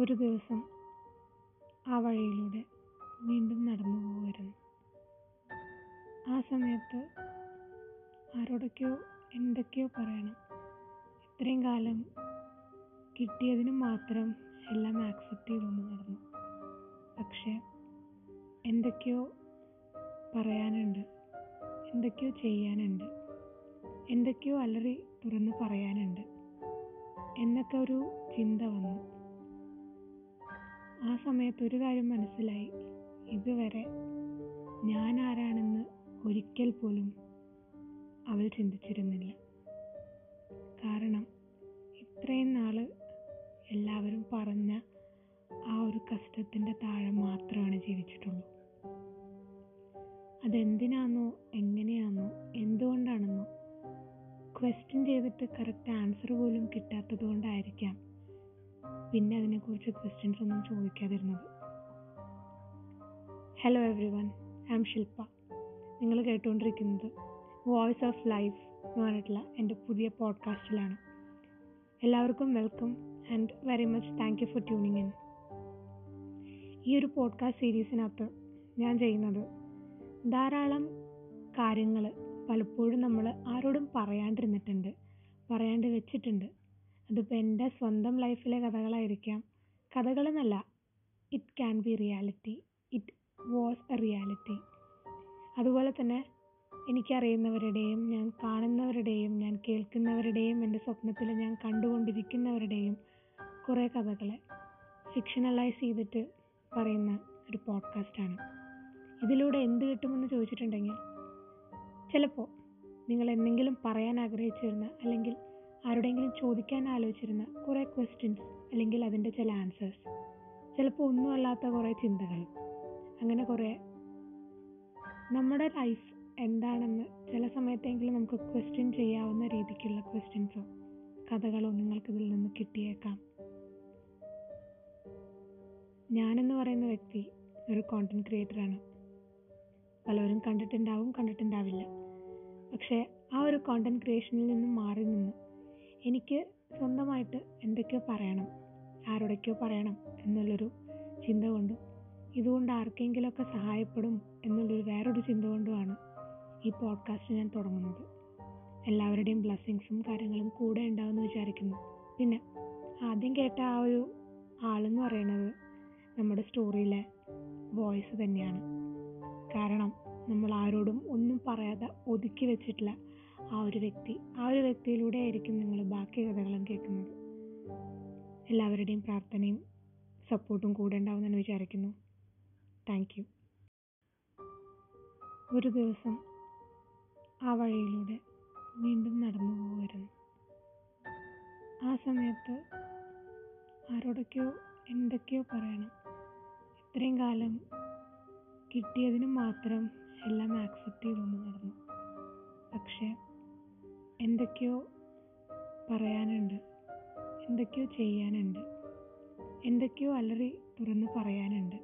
ഒരു ദിവസം ആ വഴിയിലൂടെ വീണ്ടും നടന്നു പോവുമായിരുന്നു ആ സമയത്ത് ആരോടൊക്കെയോ എന്തൊക്കെയോ പറയണം. ഇത്രയും കാലം കിട്ടിയതിന് മാത്രം എല്ലാം ആക്സെപ്റ്റ് ചെയ്തുകൊണ്ട് നടന്നു. പക്ഷേ എന്തൊക്കെയോ പറയാനുണ്ട് എന്തൊക്കെയോ ചെയ്യാനുണ്ട് എന്തൊക്കെയോ അലറി തുറന്ന് പറയാനുണ്ട് എന്നൊക്കെ ഒരു ചിന്ത വന്നു. ആ സമയത്ത് ഒരു കാര്യം മനസ്സിലായി. ഇതുവരെ ഞാൻ ആരാണെന്ന് ഒരിക്കൽ പോലും അവൾ ചിന്തിച്ചിരുന്നില്ല. കാരണം ഇത്രയും നാൾ എല്ലാവരും പറഞ്ഞ ആ ഒരു കഷ്ടത്തിന്റെ താഴെ മാത്രമാണ് ജീവിച്ചിട്ടുള്ളൂ. അതെന്തിനാണെന്നോ എങ്ങനെയാണെന്നോ എന്തുകൊണ്ടാണെന്നോ ക്വസ്റ്റ്യൻ ചെയ്തിട്ട് കറക്റ്റ് ആൻസർ പോലും കിട്ടാത്തത് കൊണ്ടായിരിക്കാം പിന്നെ അതിനെക്കുറിച്ച് ക്വസ്റ്റ്യൻസ് ഒന്നും ചോദിക്കാതിരുന്നത്. Hello everyone I M Shilpa നിങ്ങൾ കേട്ടുകൊണ്ടിരിക്കുന്നത് വോയിസ് ഓഫ് ലൈഫ് എന്ന് പറഞ്ഞിട്ടുള്ള എന്റെ പുതിയ പോഡ്കാസ്റ്റിലാണ് എല്ലാവർക്കും welcome and very much thank you for tuning in ഈ ഒരു പോഡ്കാസ്റ്റ് സീരീസിനകത്ത് ഞാൻ ചെയ്യുന്നത് ധാരാളം കാര്യങ്ങൾ പലപ്പോഴും നമ്മൾ ആരോടും പറയാണ്ടിരുന്നിട്ടുണ്ട് പറയാണ്ട് വെച്ചിട്ടുണ്ട്. അതിപ്പോൾ എന്റെ സ്വന്തം ലൈഫിലെ കഥകളായിരിക്കാം. കഥകളെന്നല്ല it can be reality it was a reality അതുപോലെ തന്നെ എനിക്കറിയുന്നവരുടെയും ഞാൻ കാണുന്നവരുടെയും ഞാൻ കേൾക്കുന്നവരുടെയും എന്റെ സ്വപ്നത്തിൽ ഞാൻ കണ്ടുകൊണ്ടിരിക്കുന്നവരുടെയും കുറേ കഥകളെ ഫിക്ഷണലൈസ് ചെയ്തിട്ട് പറയുന്ന ഒരു പോഡ്കാസ്റ്റാണ് ഇതിലൂടെ എന്ത് കിട്ടുമെന്ന് ചോദിച്ചിട്ടുണ്ടെങ്കിൽ ചിലപ്പോൾ നിങ്ങൾ എന്തെങ്കിലും പറയാൻ ആഗ്രഹിച്ചിരുന്ന അല്ലെങ്കിൽ ആരുടെയെങ്കിലും ചോദിക്കാൻ ആലോചിച്ചിരുന്ന കുറേ ക്വസ്റ്റ്യൻസ് അല്ലെങ്കിൽ അതിന്റെ ചില ആൻസേഴ്സ് ചിലപ്പോൾ ഒന്നും അല്ലാത്ത കുറേ ചിന്തകൾ. അങ്ങനെ കുറേ. നമ്മുടെ ലൈഫ് എന്താണെന്ന് ചില സമയത്തെങ്കിലും നമുക്ക് ക്വസ്റ്റ്യൻ ചെയ്യാവുന്ന രീതിക്കുള്ള ക്വസ്റ്റ്യൻസോ കഥകളോ നിങ്ങൾക്കിതിൽ നിന്ന് കിട്ടിയേക്കാം. ഞാനെന്ന് പറയുന്ന വ്യക്തി ഒരു കോണ്ടന്റ് ക്രിയേറ്ററാണ് പലരും കണ്ടിട്ടുണ്ടാവും കണ്ടിട്ടുണ്ടാവില്ല. പക്ഷേ ആ ഒരു കോണ്ടന്റ് ക്രിയേഷനിൽ നിന്നും മാറി നിന്ന് എനിക്ക് സ്വന്തമായിട്ട് എന്തൊക്കെയോ പറയണം ആരോടൊക്കെയോ പറയണം എന്നുള്ളൊരു ചിന്ത കൊണ്ടും ഇതുകൊണ്ട് ആർക്കെങ്കിലുമൊക്കെ സഹായപ്പെടും എന്നുള്ളൊരു വേറൊരു ചിന്ത കൊണ്ടുമാണ് ഈ പോഡ്കാസ്റ്റ് ഞാൻ തുടങ്ങുന്നത്. എല്ലാവരുടെയും ബ്ലെസ്സിങ്സും കാര്യങ്ങളും കൂടെ ഉണ്ടാവുമെന്ന് വിചാരിക്കുന്നു. പിന്നെ ആദ്യം കേട്ട ആ ഒരു ആളെന്ന് പറയുന്നത് നമ്മുടെ സ്റ്റോറിയിലെ വോയിസ് തന്നെയാണ്. കാരണം നമ്മൾ ആരോടും ഒന്നും പറയാതെ ഒതുക്കി വെച്ചിട്ടില്ല. ആ ഒരു വ്യക്തി ആ ഒരു വ്യക്തിയിലൂടെ ആയിരിക്കും നിങ്ങൾ ബാക്കി കഥകളും കേൾക്കുന്നത്. എല്ലാവരുടെയും പ്രാർത്ഥനയും സപ്പോർട്ടും കൂടെ ഉണ്ടാവുമെന്ന് വിചാരിക്കുന്നു. താങ്ക് ഒരു ദിവസം ആ വഴിയിലൂടെ വീണ്ടും നടന്നു പോകുമായിരുന്നു ആ സമയത്ത് ആരോടൊക്കെയോ എന്തൊക്കെയോ പറയണം. ഇത്രയും കാലം കിട്ടിയതിന് മാത്രം എല്ലാം ആക്സെപ്റ്റ് ചെയ്തുകൊണ്ട് നടന്നു. പക്ഷേ എന്തൊക്കെയോ പറയാനുണ്ട്. എന്തൊക്കെയോ ചെയ്യാനുണ്ട്. എന്തൊക്കെയോ അലറി തുറന്ന് പറയാനുണ്ട്.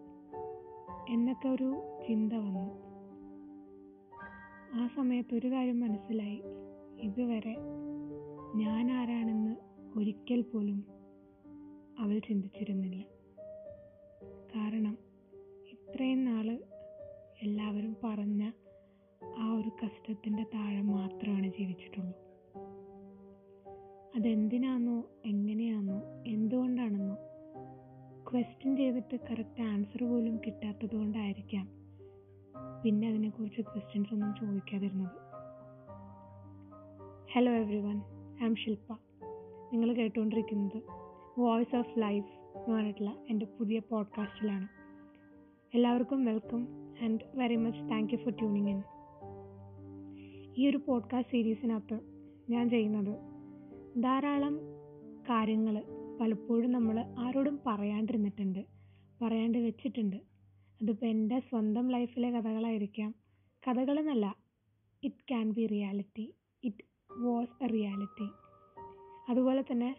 എന്നൊക്കെ ഒരു ചിന്ത വന്നു. ആ സമയത്ത് ഒരു കാര്യം മനസ്സിലായി. ഇതുവരെ ഞാൻ ആരാണെന്ന് ഒരിക്കൽ പോലും അവൾ ചിന്തിച്ചിരുന്നില്ല. കാരണം ഇത്രയും നാൾ എല്ലാവരും പറഞ്ഞ ആ ഒരു കഷ്ടത്തിന്റെ താഴെ മാത്രമാണ് ജീവിച്ചിട്ടുള്ളൂ. അതെന്തിനാണെന്നോ എങ്ങനെയാണെന്നോ എന്തുകൊണ്ടാണെന്നോ ക്വസ്റ്റ്യൻ ചെയ്തിട്ട് കറക്റ്റ് ആൻസർ പോലും കിട്ടാത്തത് കൊണ്ടായിരിക്കാം പിന്നെ അതിനെക്കുറിച്ച് ക്വസ്റ്റ്യൻസ് ഒന്നും ചോദിക്കാതിരുന്നത്. Hello everyone I M Shilpa നിങ്ങൾ കേട്ടുകൊണ്ടിരിക്കുന്നത് വോയിസ് ഓഫ് ലൈഫ് എന്ന് പറഞ്ഞിട്ടുള്ള എന്റെ പുതിയ പോഡ്കാസ്റ്റിലാണ് എല്ലാവർക്കും welcome and very much thank you for tuning in ഈ ഒരു പോഡ്കാസ്റ്റ് സീരീസിനകത്ത് ഞാൻ ചെയ്യുന്നത്. ധാരാളം കാര്യങ്ങൾ പലപ്പോഴും നമ്മൾ ആരോടും പറയാണ്ടിരുന്നിട്ടുണ്ട്. പറയാണ്ട് വെച്ചിട്ടുണ്ട്. അതിപ്പോൾ എന്റെ സ്വന്തം ലൈഫിലെ കഥകളായിരിക്കാം. കഥകളെന്നല്ല it can be reality it was a reality അതുപോലെ തന്നെ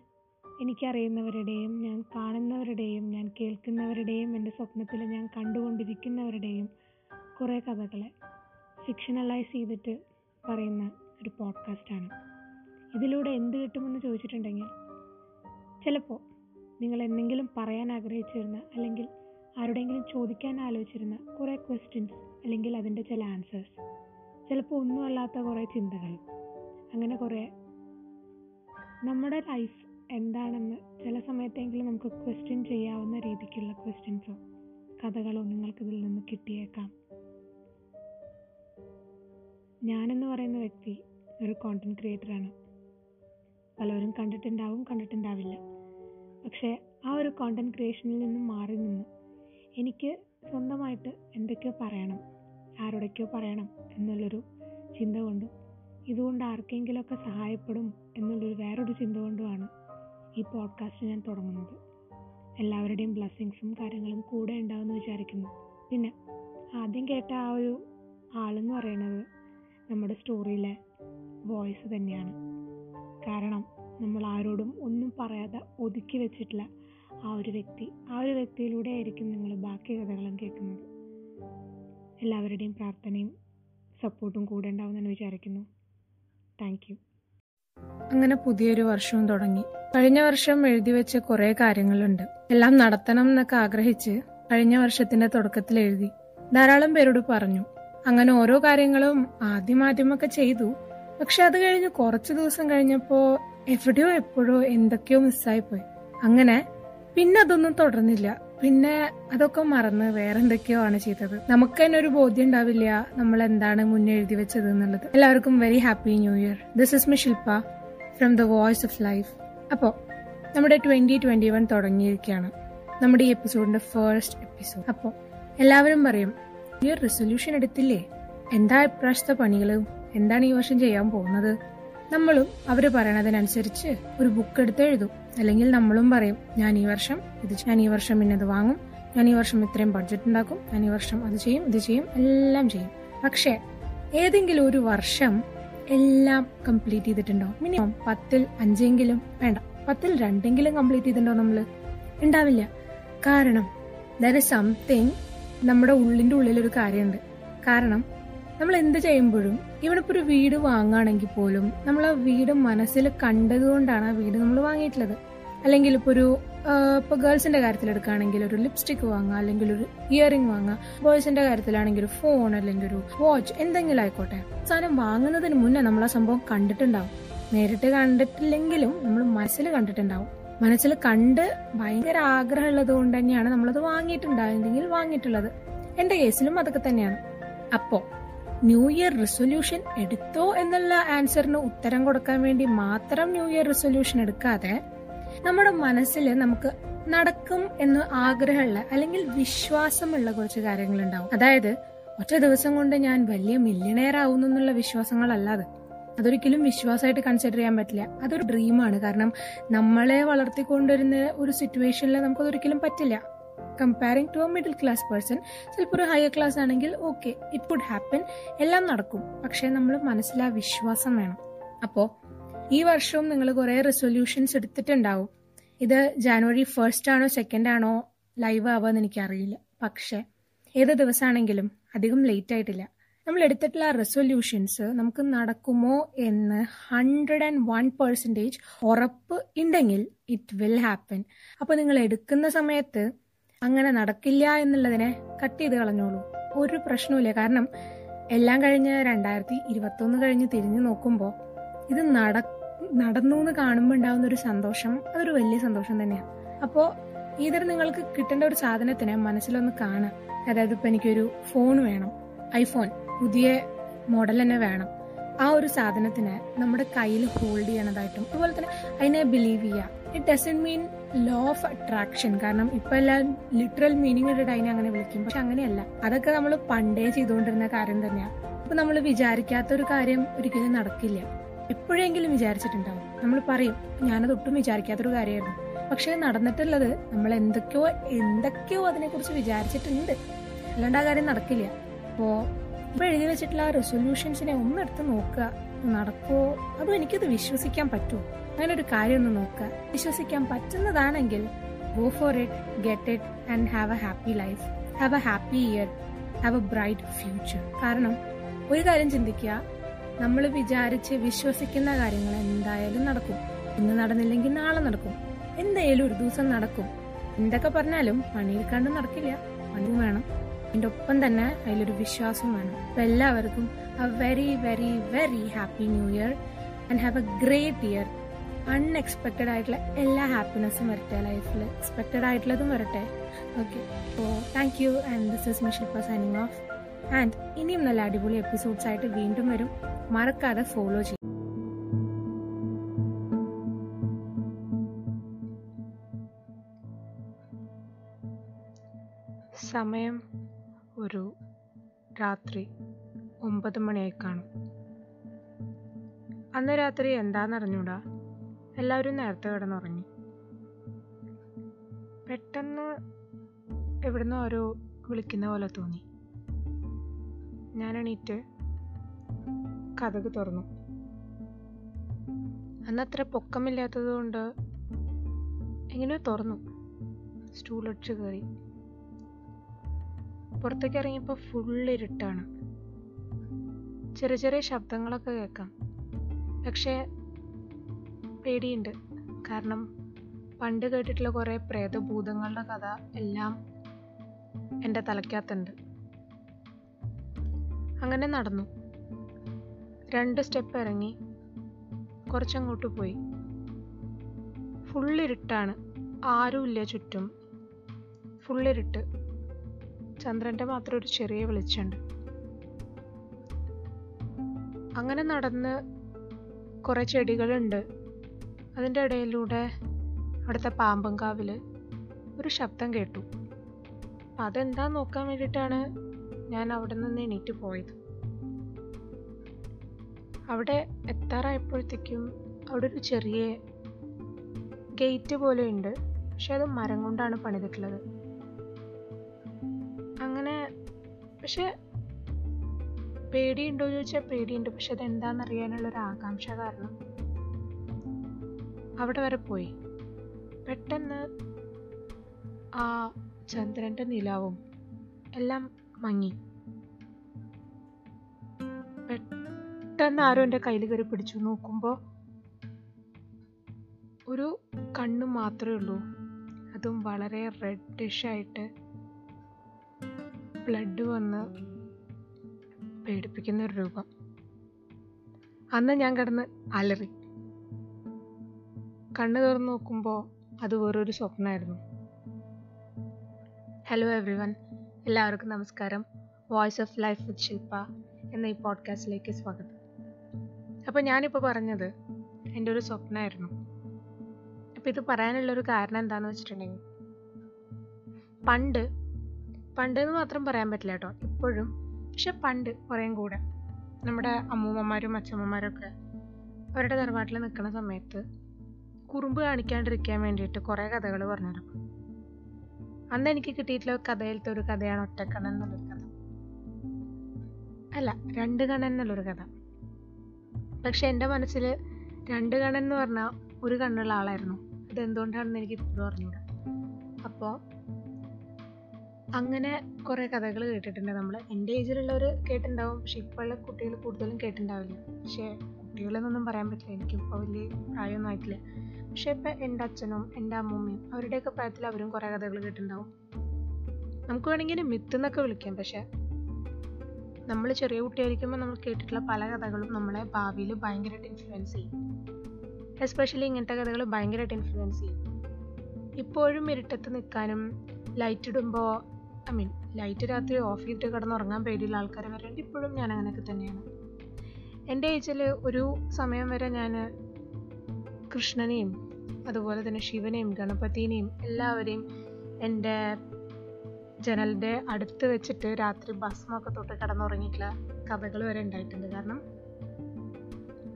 എനിക്കറിയുന്നവരുടെയും ഞാൻ കാണുന്നവരുടെയും ഞാൻ കേൾക്കുന്നവരുടെയും എന്റെ സ്വപ്നത്തിൽ ഞാൻ കണ്ടുകൊണ്ടിരിക്കുന്നവരുടെയും കുറേ കഥകളെ ഫിക്ഷണലൈസ് ചെയ്തിട്ട് പറയുന്ന ഒരു പോഡ്കാസ്റ്റാണ് ഇതിലൂടെ എന്ത് കിട്ടുമെന്ന് ചോദിച്ചിട്ടുണ്ടെങ്കിൽ ചിലപ്പോൾ നിങ്ങൾ എന്തെങ്കിലും പറയാൻ ആഗ്രഹിച്ചിരുന്ന അല്ലെങ്കിൽ ആരുടെയെങ്കിലും ചോദിക്കാൻ ആലോചിച്ചിരുന്ന കുറേ ക്വസ്റ്റ്യൻസ് അല്ലെങ്കിൽ അതിന്റെ ചില ആൻസേഴ്സ് ചിലപ്പോൾ ഒന്നും അല്ലാത്ത കുറേ ചിന്തകൾ അങ്ങനെ കുറേ. നമ്മുടെ ലൈഫ് എന്താണെന്ന് ചില സമയത്തെങ്കിലും നമുക്ക് ക്വസ്റ്റ്യൻ ചെയ്യാവുന്ന രീതിക്കുള്ള ക്വസ്റ്റ്യൻസോ കഥകളോ നിങ്ങൾക്കിതിൽ നിന്ന് കിട്ടിയേക്കാം. ഞാനെന്ന് പറയുന്ന വ്യക്തി ഒരു കോണ്ടന്റ് ക്രിയേറ്ററാണ് പലരും കണ്ടിട്ടുണ്ടാവും കണ്ടിട്ടുണ്ടാവില്ല. പക്ഷേ ആ ഒരു കോണ്ടന്റ് ക്രിയേഷനിൽ നിന്നും മാറി നിന്ന് എനിക്ക് സ്വന്തമായിട്ട് എന്തൊക്കെയോ പറയണം ആരോടൊക്കെയോ പറയണം എന്നുള്ളൊരു ചിന്ത കൊണ്ടും ഇതുകൊണ്ട് ആർക്കെങ്കിലുമൊക്കെ സഹായപ്പെടും എന്നുള്ളൊരു വേറൊരു ചിന്ത കൊണ്ടുമാണ് ഈ പോഡ്കാസ്റ്റ് ഞാൻ തുടങ്ങുന്നത്. എല്ലാവരുടെയും ബ്ലെസ്സിങ്സും കാര്യങ്ങളും കൂടെ ഉണ്ടാവുമെന്ന് വിചാരിക്കുന്നു. പിന്നെ ആദ്യം കേട്ട ആ ഒരു ആളെന്ന് പറയുന്നത് നമ്മുടെ സ്റ്റോറിയിലെ വോയിസ് തന്നെയാണ്. കാരണം നമ്മൾ ആരോടും ഒന്നും പറയാതെ ഒതുക്കി വെച്ചിട്ടില്ല ആ ഒരു വ്യക്തി ആ ഒരു വ്യക്തിയിലൂടെ ആയിരിക്കും നിങ്ങൾ ബാക്കി കഥകളും കേൾക്കുന്നത്. എല്ലാവരുടെയും പ്രാർത്ഥനയും സപ്പോർട്ടും കൂടെ ഉണ്ടാവുമെന്ന് വിചാരിക്കുന്നു. താങ്ക് യു അങ്ങനെ പുതിയൊരു വർഷവും തുടങ്ങി. കഴിഞ്ഞ വർഷം എഴുതി വെച്ച കുറെ കാര്യങ്ങളുണ്ട്. എല്ലാം നടത്തണം എന്നൊക്കെ ആഗ്രഹിച്ച് കഴിഞ്ഞ വർഷത്തിന്റെ തുടക്കത്തിൽ എഴുതി. ധാരാളം പേരോട് പറഞ്ഞു. അങ്ങനെ ഓരോ കാര്യങ്ങളും ആദ്യം ആദ്യമൊക്കെ ചെയ്തു. പക്ഷെ അത് കഴിഞ്ഞ് കുറച്ച് ദിവസം കഴിഞ്ഞപ്പോ എവിടെയോ എപ്പോഴോ എന്തൊക്കെയോ മിസ്സായിപ്പോയി. അങ്ങനെ പിന്നെ അതൊന്നും തുടർന്നില്ല. പിന്നെ അതൊക്കെ മറന്ന് വേറെ എന്തൊക്കെയോ ആണ് ചെയ്തത്. നമുക്ക് തന്നെ ഒരു ബോധ്യം ഉണ്ടാവില്ല നമ്മൾ എന്താണ് മുന്നേ എഴുതി വെച്ചത് എന്നുള്ളത്. എല്ലാവർക്കും very happy new year this is me Shilpa from the voice of life അപ്പോൾ നമ്മുടെ ട്വന്റി ട്വന്റി വൺ തുടങ്ങിയിരിക്കുകയാണ്. നമ്മുടെ ഈ എപ്പിസോഡിന്റെ ഫസ്റ്റ് എപ്പിസോഡ് അപ്പോൾ എല്ലാവരും പറയും ഈ റെസൊല്യൂഷൻ എടുത്തില്ലേ? എന്താ ഇപ്രാവശ്യത്തെ പണികൾ? എന്താണ് ഈ വർഷം ചെയ്യാൻ പോകുന്നത്? നമ്മളും അവർ പറയണതിനനുസരിച്ച് ഒരു ബുക്ക് എടുത്ത് എഴുതും. അല്ലെങ്കിൽ നമ്മളും പറയും ഞാൻ ഈ വർഷം ഇത് ഞാൻ ഈ വർഷം ഇന്നത് വാങ്ങും. ഞാൻ ഈ വർഷം ഇത്രയും ബഡ്ജറ്റ് ഉണ്ടാക്കും. ഞാൻ ഈ വർഷം അത് ചെയ്യും ഇത് ചെയ്യും എല്ലാം ചെയ്യും. പക്ഷേ ഏതെങ്കിലും ഒരു വർഷം എല്ലാം കംപ്ലീറ്റ് ചെയ്തിട്ടുണ്ടോ? മിനിമം പത്തിൽ അഞ്ചെങ്കിലും വേണ്ട. പത്തിൽ രണ്ടെങ്കിലും കംപ്ലീറ്റ് ചെയ്തിട്ടുണ്ടോ നമ്മൾ ഉണ്ടാവില്ല. കാരണം ദർ ഇസ് സംതിങ് നമ്മുടെ ഉള്ളിന്റെ ഉള്ളിലൊരു കാര്യമുണ്ട്. കാരണം നമ്മൾ എന്ത് ചെയ്യുമ്പോഴും ഇവിടെ ഇപ്പോൾ ഒരു വീട് വാങ്ങുകയാണെങ്കിൽ പോലും നമ്മൾ ആ വീട് മനസ്സിൽ കണ്ടതുകൊണ്ടാണ് ആ വീട് നമ്മൾ വാങ്ങിയിട്ടുള്ളത്. അല്ലെങ്കിൽ ഇപ്പോൾ ഒരു ഇപ്പോൾ ഗേൾസിന്റെ കാര്യത്തിലെടുക്കുകയാണെങ്കിൽ ഒരു ലിപ്സ്റ്റിക് വാങ്ങുക അല്ലെങ്കിൽ ഒരു ഇയറിംഗ് വാങ്ങുക ബോയ്സിന്റെ കാര്യത്തിലാണെങ്കിൽ ഒരു ഫോൺ അല്ലെങ്കിൽ ഒരു വാച്ച് എന്തെങ്കിലും ആയിക്കോട്ടെ. സാധനം വാങ്ങുന്നതിന് മുന്നേ നമ്മൾ ആ സംഭവം കണ്ടിട്ടുണ്ടാവും. നേരിട്ട് കണ്ടിട്ടില്ലെങ്കിലും നമ്മൾ മനസ്സിൽ കണ്ടിട്ടുണ്ടാവും. മനസ്സിൽ കണ്ട് ഭയങ്കര ആഗ്രഹമുള്ളത് കൊണ്ട് തന്നെയാണ് നമ്മളത് വാങ്ങിയിട്ടുണ്ടായിരുന്നെങ്കിൽ വാങ്ങിയിട്ടുള്ളത്. എന്റെ കേസിലും അതൊക്കെ തന്നെയാണ്. അപ്പോ ന്യൂ ഇയർ റെസൊല്യൂഷൻ എടുത്തോ എന്നുള്ള ആൻസറിന് ഉത്തരം കൊടുക്കാൻ വേണ്ടി മാത്രം ന്യൂ ഇയർ റെസൊല്യൂഷൻ എടുക്കാതെ നമ്മുടെ മനസ്സിൽ നമുക്ക് നടക്കും എന്ന് ആഗ്രഹമുള്ള അല്ലെങ്കിൽ വിശ്വാസമുള്ള കുറച്ച് കാര്യങ്ങളുണ്ടാവും. അതായത് ഒറ്റ ദിവസം കൊണ്ട് ഞാൻ വലിയ മില്യണയർ ആവുന്നു എന്നുള്ള വിശ്വാസങ്ങളല്ലാതെ അതൊരിക്കലും വിശ്വാസമായിട്ട് കൺസിഡർ ചെയ്യാൻ പറ്റില്ല. അതൊരു ഡ്രീമാണ് കാരണം നമ്മളെ വളർത്തിക്കൊണ്ടുവരുന്ന ഒരു സിറ്റുവേഷനിൽ നമുക്കതൊരിക്കലും പറ്റില്ല. Comparing to a middle class person ചിലപ്പോൾ ഒരു ഹയർ ക്ലാസ് ആണെങ്കിൽ ഓക്കെ ഇറ്റ് വുഡ് ഹാപ്പൻ എല്ലാം നടക്കും. പക്ഷേ നമ്മൾ മനസ്സിൽ ആ വിശ്വാസം വേണം. അപ്പോൾ ഈ വർഷവും നിങ്ങൾ കുറേ റെസൊല്യൂഷൻസ് എടുത്തിട്ടുണ്ടാവും. ഇത് ജാനുവരി ഫസ്റ്റ് ആണോ സെക്കൻഡ് ആണോ ലൈവ് ആവുക എനിക്കറിയില്ല. പക്ഷേ ഏത് ദിവസമാണെങ്കിലും അധികം ലേറ്റ് ആയിട്ടില്ല. നമ്മൾ എടുത്തിട്ടുള്ള റെസൊല്യൂഷൻസ് നമുക്ക് നടക്കുമോ എന്ന് ഹൺഡ്രഡ് ആൻഡ് വൺ പെർസെന്റേജ് ഉറപ്പ് ഉണ്ടെങ്കിൽ ഇറ്റ് വിൽ ഹാപ്പൻ അപ്പോൾ നിങ്ങൾ എടുക്കുന്ന സമയത്ത് അങ്ങനെ നടക്കില്ല എന്നുള്ളതിനെ കട്ട് ചെയ്ത് കളഞ്ഞോളൂ. ഒരു പ്രശ്നവുമില്ല. കാരണം എല്ലാം കഴിഞ്ഞ് രണ്ടായിരത്തി ഇരുപത്തൊന്ന് കഴിഞ്ഞ് തിരിഞ്ഞു നോക്കുമ്പോൾ ഇത് നട നടന്നു എന്ന് കാണുമ്പോൾ ഉണ്ടാകുന്ന ഒരു സന്തോഷം അതൊരു വലിയ സന്തോഷം തന്നെയാണ് അപ്പോൾ ഈതർ നിങ്ങൾക്ക് കിട്ടേണ്ട ഒരു സാധനത്തിനെ മനസ്സിലൊന്ന് കാണാം അതായത് ഇപ്പം എനിക്കൊരു ഫോൺ വേണം. ഐഫോൺ പുതിയ മോഡൽ തന്നെ വേണം. ആ ഒരു സാധനത്തിനെ നമ്മുടെ കയ്യിൽ ഹോൾഡ് ചെയ്യണതായിട്ടും അതുപോലെ തന്നെ അതിനെ ബിലീവ് ചെയ്യുക it doesn't mean law of attraction കാരണം ഇപ്പൊ എല്ലാം ലിറ്ററൽ മീനിങ് ഇട്ടിട്ട് അതിനെ അങ്ങനെ വിളിക്കും. പക്ഷെ അങ്ങനെയല്ല. അതൊക്കെ നമ്മൾ പണ്ടേ ചെയ്തുകൊണ്ടിരുന്ന കാര്യം തന്നെയാണ് ഇപ്പൊ നമ്മൾ വിചാരിക്കാത്ത ഒരു കാര്യം ഒരിക്കലും നടക്കില്ല. എപ്പോഴെങ്കിലും വിചാരിച്ചിട്ടുണ്ടാവും. നമ്മൾ പറയും ഞാനത് ഒട്ടും വിചാരിക്കാത്തൊരു കാര്യമായിരുന്നു. പക്ഷെ നടന്നിട്ടുള്ളത് നമ്മൾ എന്തൊക്കെയോ എന്തൊക്കെയോ അതിനെക്കുറിച്ച് വിചാരിച്ചിട്ടുണ്ട്. അല്ലാണ്ട് ആ കാര്യം നടക്കില്ല. അപ്പോ ഇപ്പൊ എഴുതി വെച്ചിട്ടുള്ള ആ റെസൊല്യൂഷൻസിനെ ഒന്നെടുത്ത് നോക്കുക. നടക്കുമോ അതോ എനിക്കത് വിശ്വസിക്കാൻ പറ്റുമോ അങ്ങനെ ഒരു കാര്യം ഒന്ന് നോക്കുക. വിശ്വസിക്കാൻ പറ്റുന്നതാണെങ്കിൽ go for it get it and have a happy life have a happy year have a bright future കാരണം ഒരു കാര്യം ചിന്തിക്കുക. നമ്മൾ വിചാരിച്ച് വിശ്വസിക്കുന്ന കാര്യങ്ങൾ എന്തായാലും നടക്കും. ഇന്ന് നടന്നില്ലെങ്കിൽ നാളെ നടക്കും. എന്തായാലും ഒരു ദിവസം നടക്കും. എന്തൊക്കെ പറഞ്ഞാലും പണിയെടുക്കാണ്ട് നടക്കില്ല. പണി വേണം. അതിന്റെ ഒപ്പം തന്നെ അതിലൊരു വിശ്വാസം വേണം. അപ്പൊ എല്ലാവർക്കും a very very very happy new year and have a great year unexpected ആയിട്ടുള്ള എല്ലാ ഹാപ്പിനെസ്സും വരട്ടെ ലൈഫിൽ എക്സ്പെക്റ്റഡ് ആയിട്ടുള്ളതും വരട്ടെ. ഓക്കെ അപ്പോൾ thank you and this is മിഷിൽപ്പ signing off and ഇനിയും നല്ല അടിപൊളി എപ്പിസോഡ്സ് ആയിട്ട് വീണ്ടും വരും. മറക്കാതെ ഫോളോ ചെയ്യും. സമയം ഒരു രാത്രി ഒമ്പത് മണിയായി കാണും. അന്ന് രാത്രി എന്താണെന്നറിഞ്ഞൂടാ എല്ലാവരും നേരത്തെ കിടന്നുറങ്ങി. പെട്ടെന്ന് എവിടുന്ന് ഒരു വിളിക്കുന്ന പോലെ തോന്നി. ഞാൻ എണീറ്റ് കഥക് തുറന്നു. അന്ന് അത്ര പൊക്കമില്ലാത്തത് കൊണ്ട് എങ്ങനെയോ തുറന്നു. സ്റ്റൂളടിച്ച് കയറി. പുറത്തേക്ക് ഇറങ്ങിയപ്പോൾ ഫുൾ ഇരുട്ടാണ്. ചെറിയ ചെറിയ ശബ്ദങ്ങളൊക്കെ കേൾക്കാം. പക്ഷേ പേടിയുണ്ട്. കാരണം പണ്ട് കേട്ടിട്ടുള്ള കുറേ പ്രേതഭൂതങ്ങളുടെ കഥ എല്ലാം എന്റെ തലയ്ക്കകത്തുണ്ട്. അങ്ങനെ നടന്നു. രണ്ട് സ്റ്റെപ്പ് ഇറങ്ങി. കുറച്ചങ്ങോട്ട് പോയി. ഫുൾ ഇരുട്ടാണ്. ആരുമില്ല ചുറ്റും. ഫുൾ ഇരുട്ട്. ചന്ദ്രന്റെ മാത്രം ഒരു ചെറിയ വെളിച്ചമുണ്ട്. അങ്ങനെ നടന്ന് കുറേ ചെടികളുണ്ട്. അതിന്റെ ഇടയിലൂടെ അവിടുത്തെ പാമ്പങ്കാവിൽ ഒരു ശബ്ദം കേട്ടു. അപ്പം അതെന്താ നോക്കാൻ വേണ്ടിയിട്ടാണ് ഞാൻ അവിടെ നിന്ന് എണീറ്റ് പോയത്? അവിടെ എത്താറായപ്പോഴത്തേക്കും അവിടെ ഒരു ചെറിയ ഗേറ്റ് പോലെ ഉണ്ട്. പക്ഷെ അത് മരം കൊണ്ടാണ് പണിതിട്ടുള്ളത്. പക്ഷെ പേടിയുണ്ടോ ചോദിച്ചാൽ പേടിയുണ്ട്. പക്ഷെ അതെന്താണെന്നറിയാനുള്ള ഒരു ആകാംക്ഷ കാരണം അവിടെ വരെ പോയി. പെട്ടെന്ന് ആ ചന്ദ്രന്റെ നിലാവും എല്ലാം മങ്ങി. പെട്ടെന്ന് ആരോ എന്റെ കയ്യിൽ കയറി പിടിച്ചു. നോക്കുമ്പോൾ ഒരു കണ്ണ് മാത്രമേ ഉള്ളൂ. അതും വളരെ റെഡിഷ് ആയിട്ട് ബ്ലഡ് വന്ന് പേടിപ്പിക്കുന്ന ഒരു രൂപം. അന്ന് ഞാൻ കിടന്ന് അലറി. കണ്ണു തുറന്ന് നോക്കുമ്പോൾ അത് വേറൊരു സ്വപ്നമായിരുന്നു ഹലോ എവ്രി വൺ എല്ലാവർക്കും നമസ്കാരം. Voice of life with Shilpa എന്ന ഈ പോഡ്കാസ്റ്റിലേക്ക് സ്വാഗതം. അപ്പോൾ ഞാനിപ്പോൾ പറഞ്ഞത് എന്റെ ഒരു സ്വപ്നമായിരുന്നു അപ്പോൾ ഇത് പറയാനുള്ളൊരു കാരണം എന്താണെന്ന് വെച്ചിട്ടുണ്ടെങ്കിൽ പണ്ട് പണ്ട് എന്ന് മാത്രം പറയാൻ പറ്റില്ല കേട്ടോ. ഇപ്പോഴും. പക്ഷെ പണ്ട് കുറേയും കൂടെ. നമ്മുടെ അമ്മൂമ്മമാരും അച്ഛമ്മമാരും ഒക്കെ അവരുടെ തറവാട്ടിൽ നിൽക്കുന്ന സമയത്ത് കുറുമ്പ് കാണിക്കാണ്ടിരിക്കാൻ വേണ്ടിയിട്ട് കുറേ കഥകൾ പറഞ്ഞുതരും അന്ന് എനിക്ക് കിട്ടിയിട്ടുള്ള കഥയിലത്തെ ഒരു കഥയാണ് ഒറ്റക്കണ്ണൻ എന്നുള്ളൊരു കഥ. അല്ല രണ്ട് കണ്ണൻ എന്നുള്ളൊരു കഥ. പക്ഷെ എന്റെ മനസ്സിൽ രണ്ട് കണ്ണൻ എന്ന് പറഞ്ഞാൽ ഒരു കണ്ണുള്ള ആളായിരുന്നു. അതെന്തുകൊണ്ടാണെന്ന് എനിക്ക് ഇപ്പോഴും അറിഞ്ഞൂടാ. അപ്പോൾ അങ്ങനെ കുറേ കഥകൾ കേട്ടിട്ടുണ്ട്. നമ്മൾ എന്റെ ഏജിലുള്ളവർ കേട്ടിട്ടുണ്ടാവും. പക്ഷെ ഇപ്പോഴുള്ള കുട്ടികൾ കൂടുതലും കേട്ടിട്ടുണ്ടാവില്ല. പക്ഷേ കുട്ടികളെന്നൊന്നും പറയാൻ പറ്റില്ല. എനിക്കിപ്പോൾ വലിയ പ്രായമൊന്നും ആയിട്ടില്ല. പക്ഷെ ഇപ്പം എന്റെ അച്ഛനും എന്റെ അമ്മൂമ്മയും അവരുടെയൊക്കെ പ്രായത്തിൽ അവരും കുറേ കഥകൾ കേട്ടിട്ടുണ്ടാവും. നമുക്ക് വേണമെങ്കിൽ മിത്ത് എന്നൊക്കെ വിളിക്കാം. പക്ഷെ നമ്മൾ ചെറിയ കുട്ടിയായിരിക്കുമ്പോൾ നമ്മൾ കേട്ടിട്ടുള്ള പല കഥകളും നമ്മളെ ഭാവിയിൽ ഭയങ്കരമായിട്ട് ഇൻഫ്ലുവൻസ് ചെയ്യും. എസ്പെഷ്യലി ഇങ്ങനത്തെ കഥകൾ ഭയങ്കരമായിട്ട് ഇൻഫ്ലുവൻസ് ചെയ്യും. ഇപ്പോഴും ഇരുട്ടത്ത് നിൽക്കാനും ലൈറ്റ് ഇടുമ്പോൾ ഐ മീൻ ലൈറ്റ് രാത്രി ഓഫ് ചെയ്തിട്ട് കിടന്നുറങ്ങാൻ പേടിയുള്ള ആൾക്കാർ വരെ ഇപ്പോഴും ഞാൻ അങ്ങനെയൊക്കെ തന്നെയാണ്. എന്റെ ഏജിൽ ഒരു സമയം വരെ ഞാൻ കൃഷ്ണനെയും അതുപോലെ തന്നെ ശിവനെയും ഗണപതിനെയും എല്ലാവരെയും എന്റെ ജനലിന്റെ അടുത്ത് വെച്ചിട്ട് രാത്രി ഭസ്മൊക്കെ തൊട്ട് കിടന്നുറങ്ങിയിട്ടുള്ള കഥകൾ വരെ ഉണ്ടായിട്ടുണ്ട്. കാരണം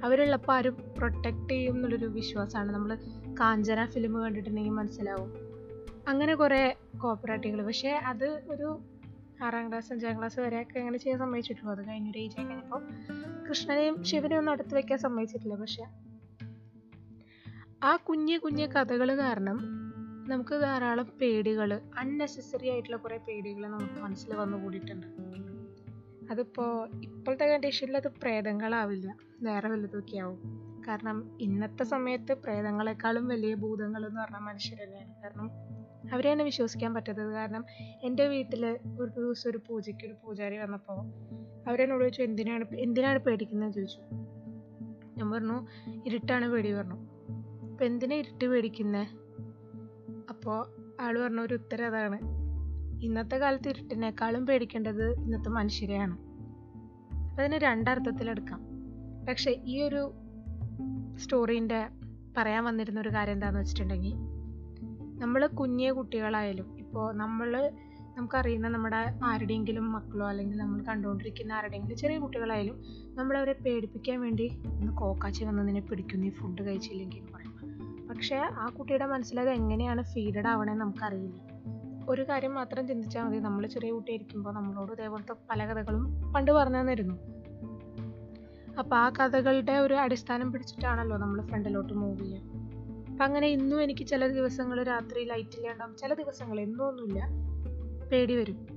അവരുള്ളപ്പോൾ ആരും പ്രൊട്ടക്റ്റ് ചെയ്യും എന്നുള്ളൊരു വിശ്വാസമാണ്. നമ്മൾ കാഞ്ചന ഫിലിം കണ്ടിട്ടുണ്ടെങ്കിൽ മനസ്സിലാവും. അങ്ങനെ കുറേ കോപ്പറേറ്റീവുകൾ പക്ഷേ അത് ഒരു ആറാം ക്ലാസ് അഞ്ചാം ക്ലാസ് വരെയൊക്കെ അങ്ങനെ ചെയ്യാൻ സമ്മതിച്ചിട്ടുള്ളൂ. അത് കഴിഞ്ഞൊരു ഏജ് കഴിഞ്ഞപ്പോൾ കൃഷ്ണനെയും ശിവനെയും ഒന്നും അടുത്ത് വെക്കാൻ സമ്മതിച്ചിട്ടില്ല. പക്ഷെ ആ കുഞ്ഞു കുഞ്ഞു കഥകൾ കാരണം നമുക്ക് ധാരാളം പേടികൾ അൺനെസസറി ആയിട്ടുള്ള കുറേ പേടികൾ നമുക്ക് മനസ്സിൽ വന്നു കൂടിയിട്ടുണ്ട്. അതിപ്പോൾ ഇപ്പോഴത്തെ കണ്ടീഷനിൽ അത് പ്രേതങ്ങളാവില്ല. വേറെ വല്ലതൊക്കെ ആവും. കാരണം ഇന്നത്തെ സമയത്ത് പ്രേതങ്ങളെക്കാളും വലിയ ഭൂതങ്ങൾ എന്ന് പറഞ്ഞാൽ തന്നെയാണ് കാരണം അവരെ തന്നെ വിശ്വസിക്കാൻ പറ്റാത്തത് കാരണം എന്റെ വീട്ടിൽ ഒരു ദിവസം ഒരു പൂജയ്ക്ക് ഒരു പൂജാരി വന്നപ്പോൾ അവരെന്നോട് ചോദിച്ചു എന്തിനാണ് എന്തിനാണ് പേടിക്കുന്നത് ചോദിച്ചു. ഞാൻ പറഞ്ഞു ഇരുട്ടാണ് പേടി പറഞ്ഞു. അപ്പം എന്തിനാ ഇരുട്ട് പേടിക്കുന്നത് അപ്പോൾ ആൾ പറഞ്ഞ ഒരു ഉത്തരം അതാണ്. ഇന്നത്തെ കാലത്ത് ഇരുട്ടിനേക്കാളും പേടിക്കേണ്ടത് ഇന്നത്തെ മനുഷ്യരെയാണ്. അതിന് രണ്ടർത്ഥത്തിലെടുക്കാം പക്ഷേ ഈ ഒരു സ്റ്റോറീന്റെ പറയാൻ വന്നിരുന്ന ഒരു കാര്യം എന്താണെന്ന് വെച്ചിട്ടുണ്ടെങ്കിൽ നമ്മൾ കുഞ്ഞേ കുട്ടികളായാലും ഇപ്പോൾ നമ്മൾ നമുക്കറിയുന്ന നമ്മുടെ ആരുടെയെങ്കിലും മക്കളോ അല്ലെങ്കിൽ നമ്മൾ കണ്ടുകൊണ്ടിരിക്കുന്ന ആരുടെയെങ്കിലും ചെറിയ കുട്ടികളായാലും നമ്മളവരെ പേടിപ്പിക്കാൻ വേണ്ടി ഒന്ന് കോക്കാച്ചി വന്ന് നിന്നെ പിടിക്കും നീ ഫുഡ് കഴിച്ചില്ലെങ്കിൽ പറയും പക്ഷേ ആ കുട്ടിയുടെ മനസ്സിലത് എങ്ങനെയാണ് ഫീഡഡ് ആവണേന്ന് നമുക്കറിയില്ല. ഒരു കാര്യം മാത്രം ചിന്തിച്ചാൽ മതി നമ്മൾ ചെറിയ കുട്ടിയായിരിക്കുമ്പോൾ നമ്മളോട് ഇതേപോലത്തെ പല കഥകളും പണ്ട് പറഞ്ഞു തന്നിരുന്നു അപ്പോൾ ആ കഥകളുടെ ഒരു അടിസ്ഥാനം പിടിച്ചിട്ടാണല്ലോ നമ്മൾ ഫ്രണ്ടിലോട്ട് മൂവ് ചെയ്യുക. അപ്പം അങ്ങനെ ഇന്നും എനിക്ക് ചില ദിവസങ്ങൾ രാത്രി ലൈറ്റ് ഇല്ലാണ്ടാവും. ചില ദിവസങ്ങൾ എന്നൊന്നുമില്ല. പേടി വരും.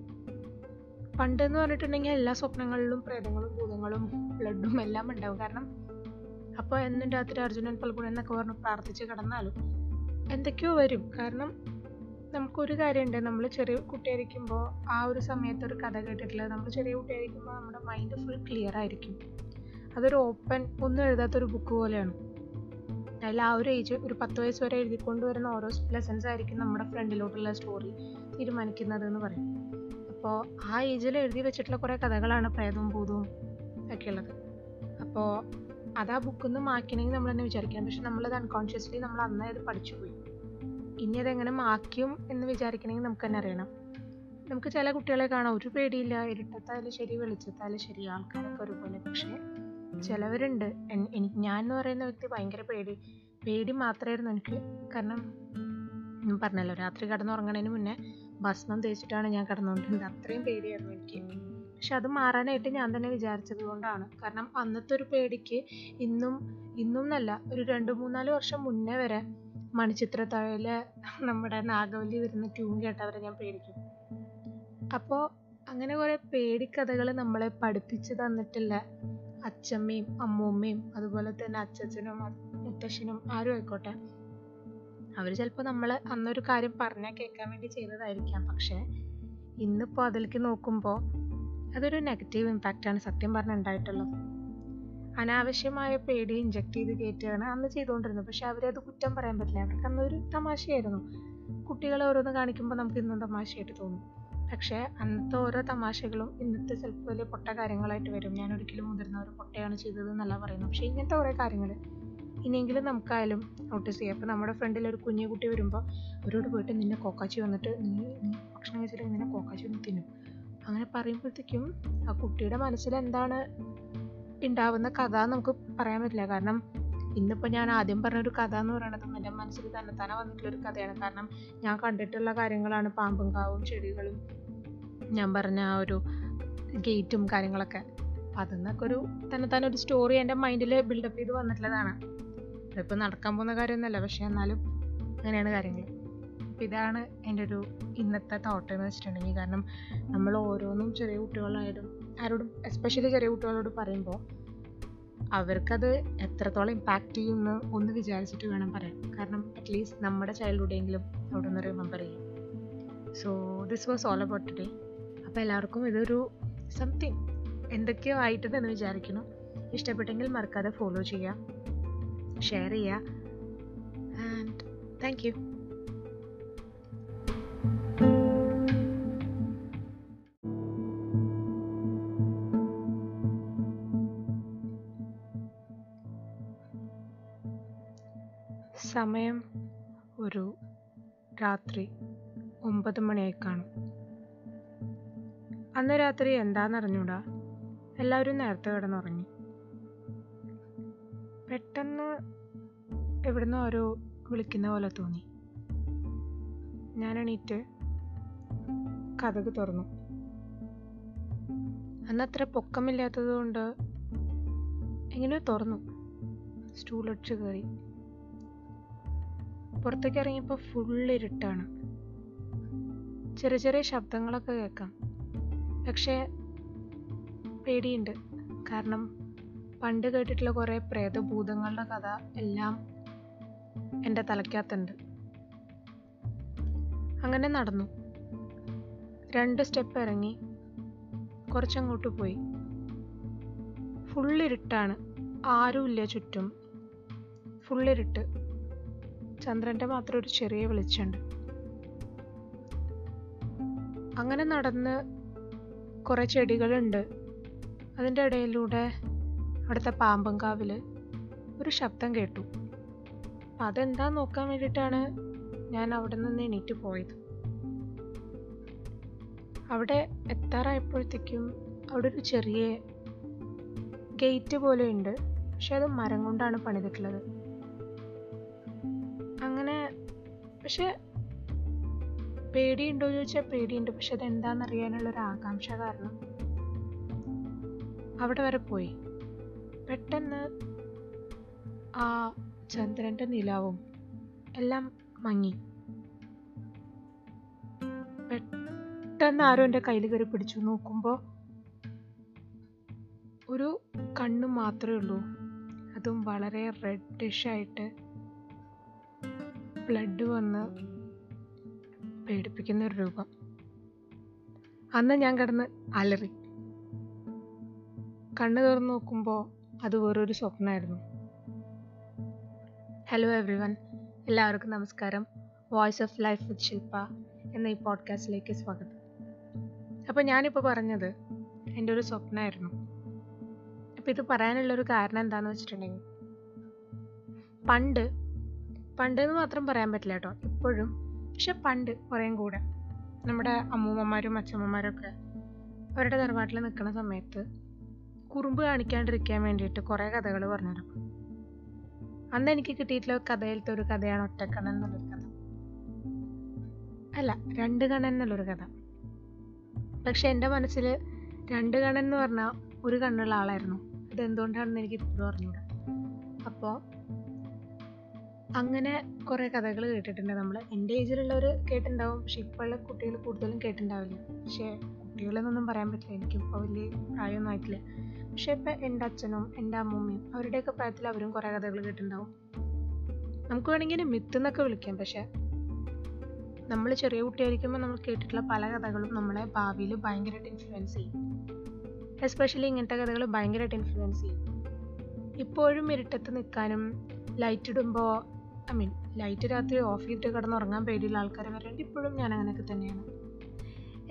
പണ്ടെന്ന് പറഞ്ഞിട്ടുണ്ടെങ്കിൽ എല്ലാ സ്വപ്നങ്ങളിലും പ്രേതങ്ങളും ഭൂതങ്ങളും ബ്ലഡും എല്ലാം ഉണ്ടാവും. കാരണം അപ്പോൾ എന്നും രാത്രി അർജുനൻ പൽഗുണൻ എന്നൊക്കെ പറഞ്ഞ് പ്രാർത്ഥിച്ച് കിടന്നാലും എന്തൊക്കെയോ വരും. കാരണം നമുക്കൊരു കാര്യമുണ്ട്. നമ്മൾ ചെറിയ കുട്ടിയായിരിക്കുമ്പോൾ ആ ഒരു സമയത്ത് ഒരു കഥ കേട്ടിട്ടില്ല. നമ്മൾ ചെറിയ കുട്ടിയായിരിക്കുമ്പോൾ നമ്മുടെ മൈൻഡ് ഫുൾ ക്ലിയർ ആയിരിക്കും. അതൊരു ഓപ്പൺ ഒന്നും എഴുതാത്തൊരു ബുക്ക് പോലെയാണ്. അതിൽ ആ ഒരു ഏജ് ഒരു പത്ത് വയസ്സ് വരെ എഴുതിക്കൊണ്ട് വരുന്ന ഓരോ ലെസൺസ് ആയിരിക്കും നമ്മുടെ ഫ്രണ്ടിലോട്ടുള്ള സ്റ്റോറി തീരുമാനിക്കുന്നത് എന്ന് പറയും. അപ്പോൾ ആ ഏജിൽ എഴുതി വെച്ചിട്ടുള്ള കുറേ കഥകളാണ് പ്രേതവും ഭൂതവും ഒക്കെ ഉള്ളത് അപ്പോൾ അത് ആ ബുക്കിൽ നിന്ന് മാറ്റണമെങ്കിൽ നമ്മൾ തന്നെ വിചാരിക്കാം പക്ഷെ നമ്മളത് അൺകോൺഷ്യസ്ലി നമ്മൾ അന്നേ അത് പഠിച്ചു പോയി. ഇനി അതെങ്ങനെ മാക്കിയും എന്ന് വിചാരിക്കണമെങ്കിൽ നമുക്ക് തന്നെ അറിയണം. നമുക്ക് ചില കുട്ടികളെ കാണാം. ഒരു പേടിയില്ല. ഇരുട്ടത്തായാലും ശരി വെളിച്ചത്തായാലും ശരി. ആൾക്കാരൊക്കെ ഒരുപോലെ. പക്ഷേ ചിലവരുണ്ട്. എനിക്ക് ഞാൻ എന്ന് പറയുന്ന വ്യക്തി ഭയങ്കര പേടി. പേടി മാത്രമായിരുന്നു എനിക്ക്. കാരണം ഞാൻ പറഞ്ഞല്ലോ രാത്രി കിടന്നുറങ്ങണതിന് മുന്നേ ഭസ്മം തേച്ചിട്ടാണ് ഞാൻ കിടന്നുകൊണ്ടിരുന്നത് അത്രയും പേടിയായിരുന്നു എനിക്ക്. പക്ഷെ അത് മാറാനായിട്ട് ഞാൻ തന്നെ വിചാരിച്ചത് കൊണ്ടാണ്. കാരണം അന്നത്തെ ഒരു പേടിക്ക് ഇന്നും ഇന്നും എന്നല്ല ഒരു രണ്ട് മൂന്നാൽ വർഷം മുന്നേ വരെ മണിച്ചിത്രത്താഴിലെ നമ്മുടെ നാഗവല്ലി വരുന്ന ട്യൂൺ കേട്ടവരെ ഞാൻ പേടിക്കും. അപ്പോൾ അങ്ങനെ കുറേ പേടിക്കഥകൾ നമ്മളെ പഠിപ്പിച്ചു തന്നിട്ടില്ല. അച്ഛമ്മയും അമ്മൂമ്മയും അതുപോലെ തന്നെ അച്ചച്ചനും മുത്തശ്ശനും ആരും ആയിക്കോട്ടെ. അവർ ചിലപ്പോൾ നമ്മൾ അന്നൊരു കാര്യം പറഞ്ഞാൽ കേൾക്കാൻ വേണ്ടി ചെയ്തതായിരിക്കാം. പക്ഷേ ഇന്നിപ്പോൾ അതിലേക്ക് നോക്കുമ്പോൾ അതൊരു നെഗറ്റീവ് ഇമ്പാക്റ്റാണ് സത്യം പറഞ്ഞ ഉണ്ടായിട്ടുള്ളത്. അനാവശ്യമായ പേടി ഇഞ്ചക്ട് ചെയ്ത് കയറ്റുകയാണ് അന്ന് ചെയ്തുകൊണ്ടിരുന്നത്. പക്ഷെ അവരത് കുറ്റം പറയാൻ പറ്റില്ല. അവർക്ക് അന്നൊരു തമാശയായിരുന്നു. കുട്ടികളെ ഓരോന്ന് കാണിക്കുമ്പോൾ നമുക്ക് ഇന്നും തമാശയായിട്ട് തോന്നും. പക്ഷേ അന്നത്തെ ഓരോ തമാശകളും ഇന്നത്തെ ചിലപ്പോൾ വലിയ പൊട്ട കാര്യങ്ങളായിട്ട് വരും. ഞാൻ ഒരിക്കലും മുതിർന്ന ഒരു പൊട്ടയാണ് ചെയ്തത് എന്നല്ല പറയുന്നത്. പക്ഷേ ഇങ്ങനത്തെ കുറേ കാര്യങ്ങൾ ഇനിയെങ്കിലും നമുക്കായാലും നോട്ടീസ് ചെയ്യാം. അപ്പോൾ നമ്മുടെ ഫ്രണ്ടിൽ ഒരു കുഞ്ഞു കുട്ടി വരുമ്പോൾ അവരോട് പോയിട്ട് നിന്നെ കോക്കാച്ചി വന്നിട്ട് നീ നീ ഭക്ഷണം കഴിച്ചിട്ട് നിന്നെ കോക്കാച്ചി ഒന്ന് തിന്നും. അങ്ങനെ പറയുമ്പോഴത്തേക്കും ആ കുട്ടിയുടെ മനസ്സിൽ എന്താണ് ഉണ്ടാവുന്ന കഥ നമുക്ക് പറയാൻ പറ്റില്ല. കാരണം ഇന്നിപ്പോൾ ഞാൻ ആദ്യം പറഞ്ഞ ഒരു കഥ എന്ന് പറയുന്നത് എന്റെ മനസ്സിൽ തന്നെ തന്നെ വന്നിട്ടുള്ളൊരു കഥയാണ്. കാരണം ഞാൻ കണ്ടിട്ടുള്ള കാര്യങ്ങളാണ് പാമ്പും കാവും ചെടികളും. ഞാൻ പറഞ്ഞ ആ ഒരു ഗേറ്റും കാര്യങ്ങളൊക്കെ. അപ്പം അതിന്നൊക്കെ ഒരു തന്നെ തന്നെ ഒരു സ്റ്റോറി എന്റെ മൈൻഡിൽ ബിൽഡപ്പ് ചെയ്ത് വന്നിട്ടുള്ളതാണ്. അതിപ്പോൾ നടക്കാൻ പോകുന്ന കാര്യമൊന്നുമല്ല. പക്ഷേ എന്നാലും അങ്ങനെയാണ് കാര്യങ്ങൾ അപ്പം ഇതാണ് എന്റെ ഒരു ഇന്നത്തെ തോട്ട് എന്ന് വെച്ചിട്ടുണ്ടെങ്കിൽ. കാരണം നമ്മൾ ഓരോന്നും ചെറിയ കുട്ടികളായാലും ആരോടും എസ്പെഷ്യലി ചെറിയ കുട്ടികളോട് പറയുമ്പോൾ അവർക്കത് എത്രത്തോളം ഇമ്പാക്റ്റ് ചെയ്യുമെന്ന് ഒന്ന് വിചാരിച്ചിട്ട് വേണം പറയാൻ. കാരണം അറ്റ്ലീസ്റ്റ് നമ്മുടെ ചൈൽഡ്ഹുഡെങ്കിലും അവിടെ നിന്ന് റിമെമ്പർ ചെയ്യും so this was all about today അപ്പോൾ എല്ലാവർക്കും ഇതൊരു സംതിങ് എന്തൊക്കെയോ ആയിട്ടുണ്ടെന്ന് വിചാരിക്കുന്നു. ഇഷ്ടപ്പെട്ടെങ്കിൽ മറക്കാതെ ഫോളോ ചെയ്യുക ഷെയർ ചെയ്യുക ആൻഡ് താങ്ക് യു സമയം ഒരു രാത്രി ഒമ്പത് മണിയായി കാണും അന്ന് രാത്രി എന്താണെന്നറിഞ്ഞൂടാ എല്ലാവരും നേരത്തെ കിടന്നുറങ്ങി. പെട്ടെന്ന് എവിടുന്ന് ഓരോ വിളിക്കുന്ന പോലെ തോന്നി. ഞാൻ എണീറ്റ് കഥക് തുറന്നു. അന്ന് അത്ര പൊക്കമില്ലാത്തത് കൊണ്ട് എങ്ങനെയോ തുറന്നു. സ്റ്റൂളൊടിച്ച് കയറി. പുറത്തേക്ക് ഇറങ്ങിയപ്പോൾ ഫുൾ ഇരുട്ടാണ്. ചെറിയ ചെറിയ ശബ്ദങ്ങളൊക്കെ കേൾക്കാം. പക്ഷേ പേടിയുണ്ട്. കാരണം പണ്ട് കേട്ടിട്ടുള്ള കുറേ പ്രേതഭൂതങ്ങളുടെ കഥ എല്ലാം എന്റെ തലയ്ക്കകത്തുണ്ട്. അങ്ങനെ നടന്നു. രണ്ട് സ്റ്റെപ്പ് ഇറങ്ങി. കുറച്ചങ്ങോട്ട് പോയി. ഫുള്ളിരുട്ടാണ് ആരുമില്ല ചുറ്റും. ഫുള്ളിരുട്ട് ചന്ദ്രന്റെ മാത്രം ഒരു ചെറിയ വെളിച്ചമുണ്ട്. അങ്ങനെ നടന്ന് കുറേ ചെടികളുണ്ട്. അതിന്റെ ഇടയിലൂടെ അവിടുത്തെ പാമ്പങ്കാവിൽ ഒരു ശബ്ദം കേട്ടു. അതെന്താ നോക്കാൻ വേണ്ടിയിട്ടാണ് ഞാൻ അവിടെ നിന്ന് എണീറ്റ് പോയത്? അവിടെ എത്താറായപ്പോഴത്തേക്കും അവിടെ ഒരു ചെറിയ ഗേറ്റ് പോലെ ഉണ്ട്. പക്ഷെ അത് മരം കൊണ്ടാണ് പണിതിട്ടുള്ളത്. പക്ഷെ പേടിയുണ്ടോ എന്ന് ചോദിച്ചാൽ പേടിയുണ്ട്. പക്ഷെ അതെന്താണെന്ന് അറിയാനുള്ള ഒരു ആകാംക്ഷ കാരണം അവിടെ വരെ പോയി. പെട്ടെന്ന് ആ ചന്ദ്രന്റെ നിലാവും എല്ലാം മങ്ങി. പെട്ടെന്ന് ആരോ എന്റെ കയ്യിൽ കയറി പിടിച്ചു. നോക്കുമ്പോൾ ഒരു കണ്ണ് മാത്രമേ ഉള്ളൂ. അതും വളരെ റെഡിഷ് ആയിട്ട് ബ്ലഡ് വന്ന് പേടിപ്പിക്കുന്ന ഒരു രൂപം. അന്ന് ഞാൻ കിടന്ന് അലറി. കണ്ണു തുറന്ന് നോക്കുമ്പോൾ അത് വേറൊരു സ്വപ്നമായിരുന്നു ഹലോ എവ്രി വൺ എല്ലാവർക്കും നമസ്കാരം. Voice of life with Shilpa എന്ന ഈ പോഡ്കാസ്റ്റിലേക്ക് സ്വാഗതം. അപ്പോൾ ഞാനിപ്പോൾ പറഞ്ഞത് എന്റെ ഒരു സ്വപ്നമായിരുന്നു അപ്പോൾ ഇത് പറയാനുള്ളൊരു കാരണം എന്താണെന്ന് വെച്ചിട്ടുണ്ടെങ്കിൽ പണ്ട് പണ്ട് എന്ന് മാത്രം പറയാൻ പറ്റില്ല കേട്ടോ. ഇപ്പോഴും. പക്ഷെ പണ്ട് കുറേയും കൂടെ. നമ്മുടെ അമ്മൂമ്മമാരും അച്ഛമ്മമാരും ഒക്കെ അവരുടെ തറവാട്ടിൽ നിൽക്കുന്ന സമയത്ത് കുറുമ്പ് കാണിക്കാണ്ടിരിക്കാൻ വേണ്ടിയിട്ട് കുറേ കഥകൾ പറഞ്ഞുതരും അന്ന് എനിക്ക് കിട്ടിയിട്ടുള്ള കഥയിലത്തെ ഒരു കഥയാണ് ഒറ്റക്കണ്ണൻ എന്നുള്ളൊരു കഥ. അല്ല രണ്ട് കണ്ണൻ എന്നുള്ളൊരു കഥ. പക്ഷെ എന്റെ മനസ്സിൽ രണ്ട് കണ്ണൻ എന്ന് പറഞ്ഞാൽ ഒരു കണ്ണുള്ള ആളായിരുന്നു. അതെന്തുകൊണ്ടാണെന്ന് എനിക്ക് ഇപ്പോഴും അറിഞ്ഞൂടാ. അപ്പോൾ അങ്ങനെ കുറേ കഥകൾ കേട്ടിട്ടുണ്ട് നമ്മൾ എന്റെ ഏജിലുള്ളവർ കേട്ടിട്ടുണ്ടാവും. പക്ഷെ ഇപ്പോഴുള്ള കുട്ടികൾ കൂടുതലും കേട്ടിട്ടുണ്ടാവില്ല. പക്ഷേ കുട്ടികളെന്നൊന്നും പറയാൻ പറ്റില്ല. എനിക്കിപ്പോൾ വലിയ പ്രായമൊന്നും ആയിട്ടില്ല. പക്ഷെ ഇപ്പം എന്റെ അച്ഛനും എന്റെ അമ്മൂമ്മയും അവരുടെയൊക്കെ പ്രായത്തിൽ അവരും കുറേ കഥകൾ കേട്ടിട്ടുണ്ടാവും. നമുക്ക് വേണമെങ്കിൽ മിത്ത് എന്നൊക്കെ വിളിക്കാം. പക്ഷേ നമ്മൾ ചെറിയ കുട്ടിയായിരിക്കുമ്പോൾ നമ്മൾ കേട്ടിട്ടുള്ള പല കഥകളും നമ്മളെ ഭാവിയിൽ ഭയങ്കരമായിട്ട് ഇൻഫ്ലുവൻസ് ചെയ്യും. എസ്പെഷ്യലി ഇങ്ങനത്തെ കഥകൾ ഭയങ്കരമായിട്ട് ഇൻഫ്ലുവൻസ് ചെയ്യും. ഇപ്പോഴും ഇരുട്ടത്ത് നിൽക്കാനും ലൈറ്റ് ഇടുമ്പോൾ ഐ മീൻ ലൈറ്റ് രാത്രി ഓഫ് ചെയ്തിട്ട് കിടന്നുറങ്ങാൻ പേടിയുള്ള ആൾക്കാർ വരെ ഇപ്പോഴും ഞാൻ അങ്ങനെയൊക്കെ തന്നെയാണ്.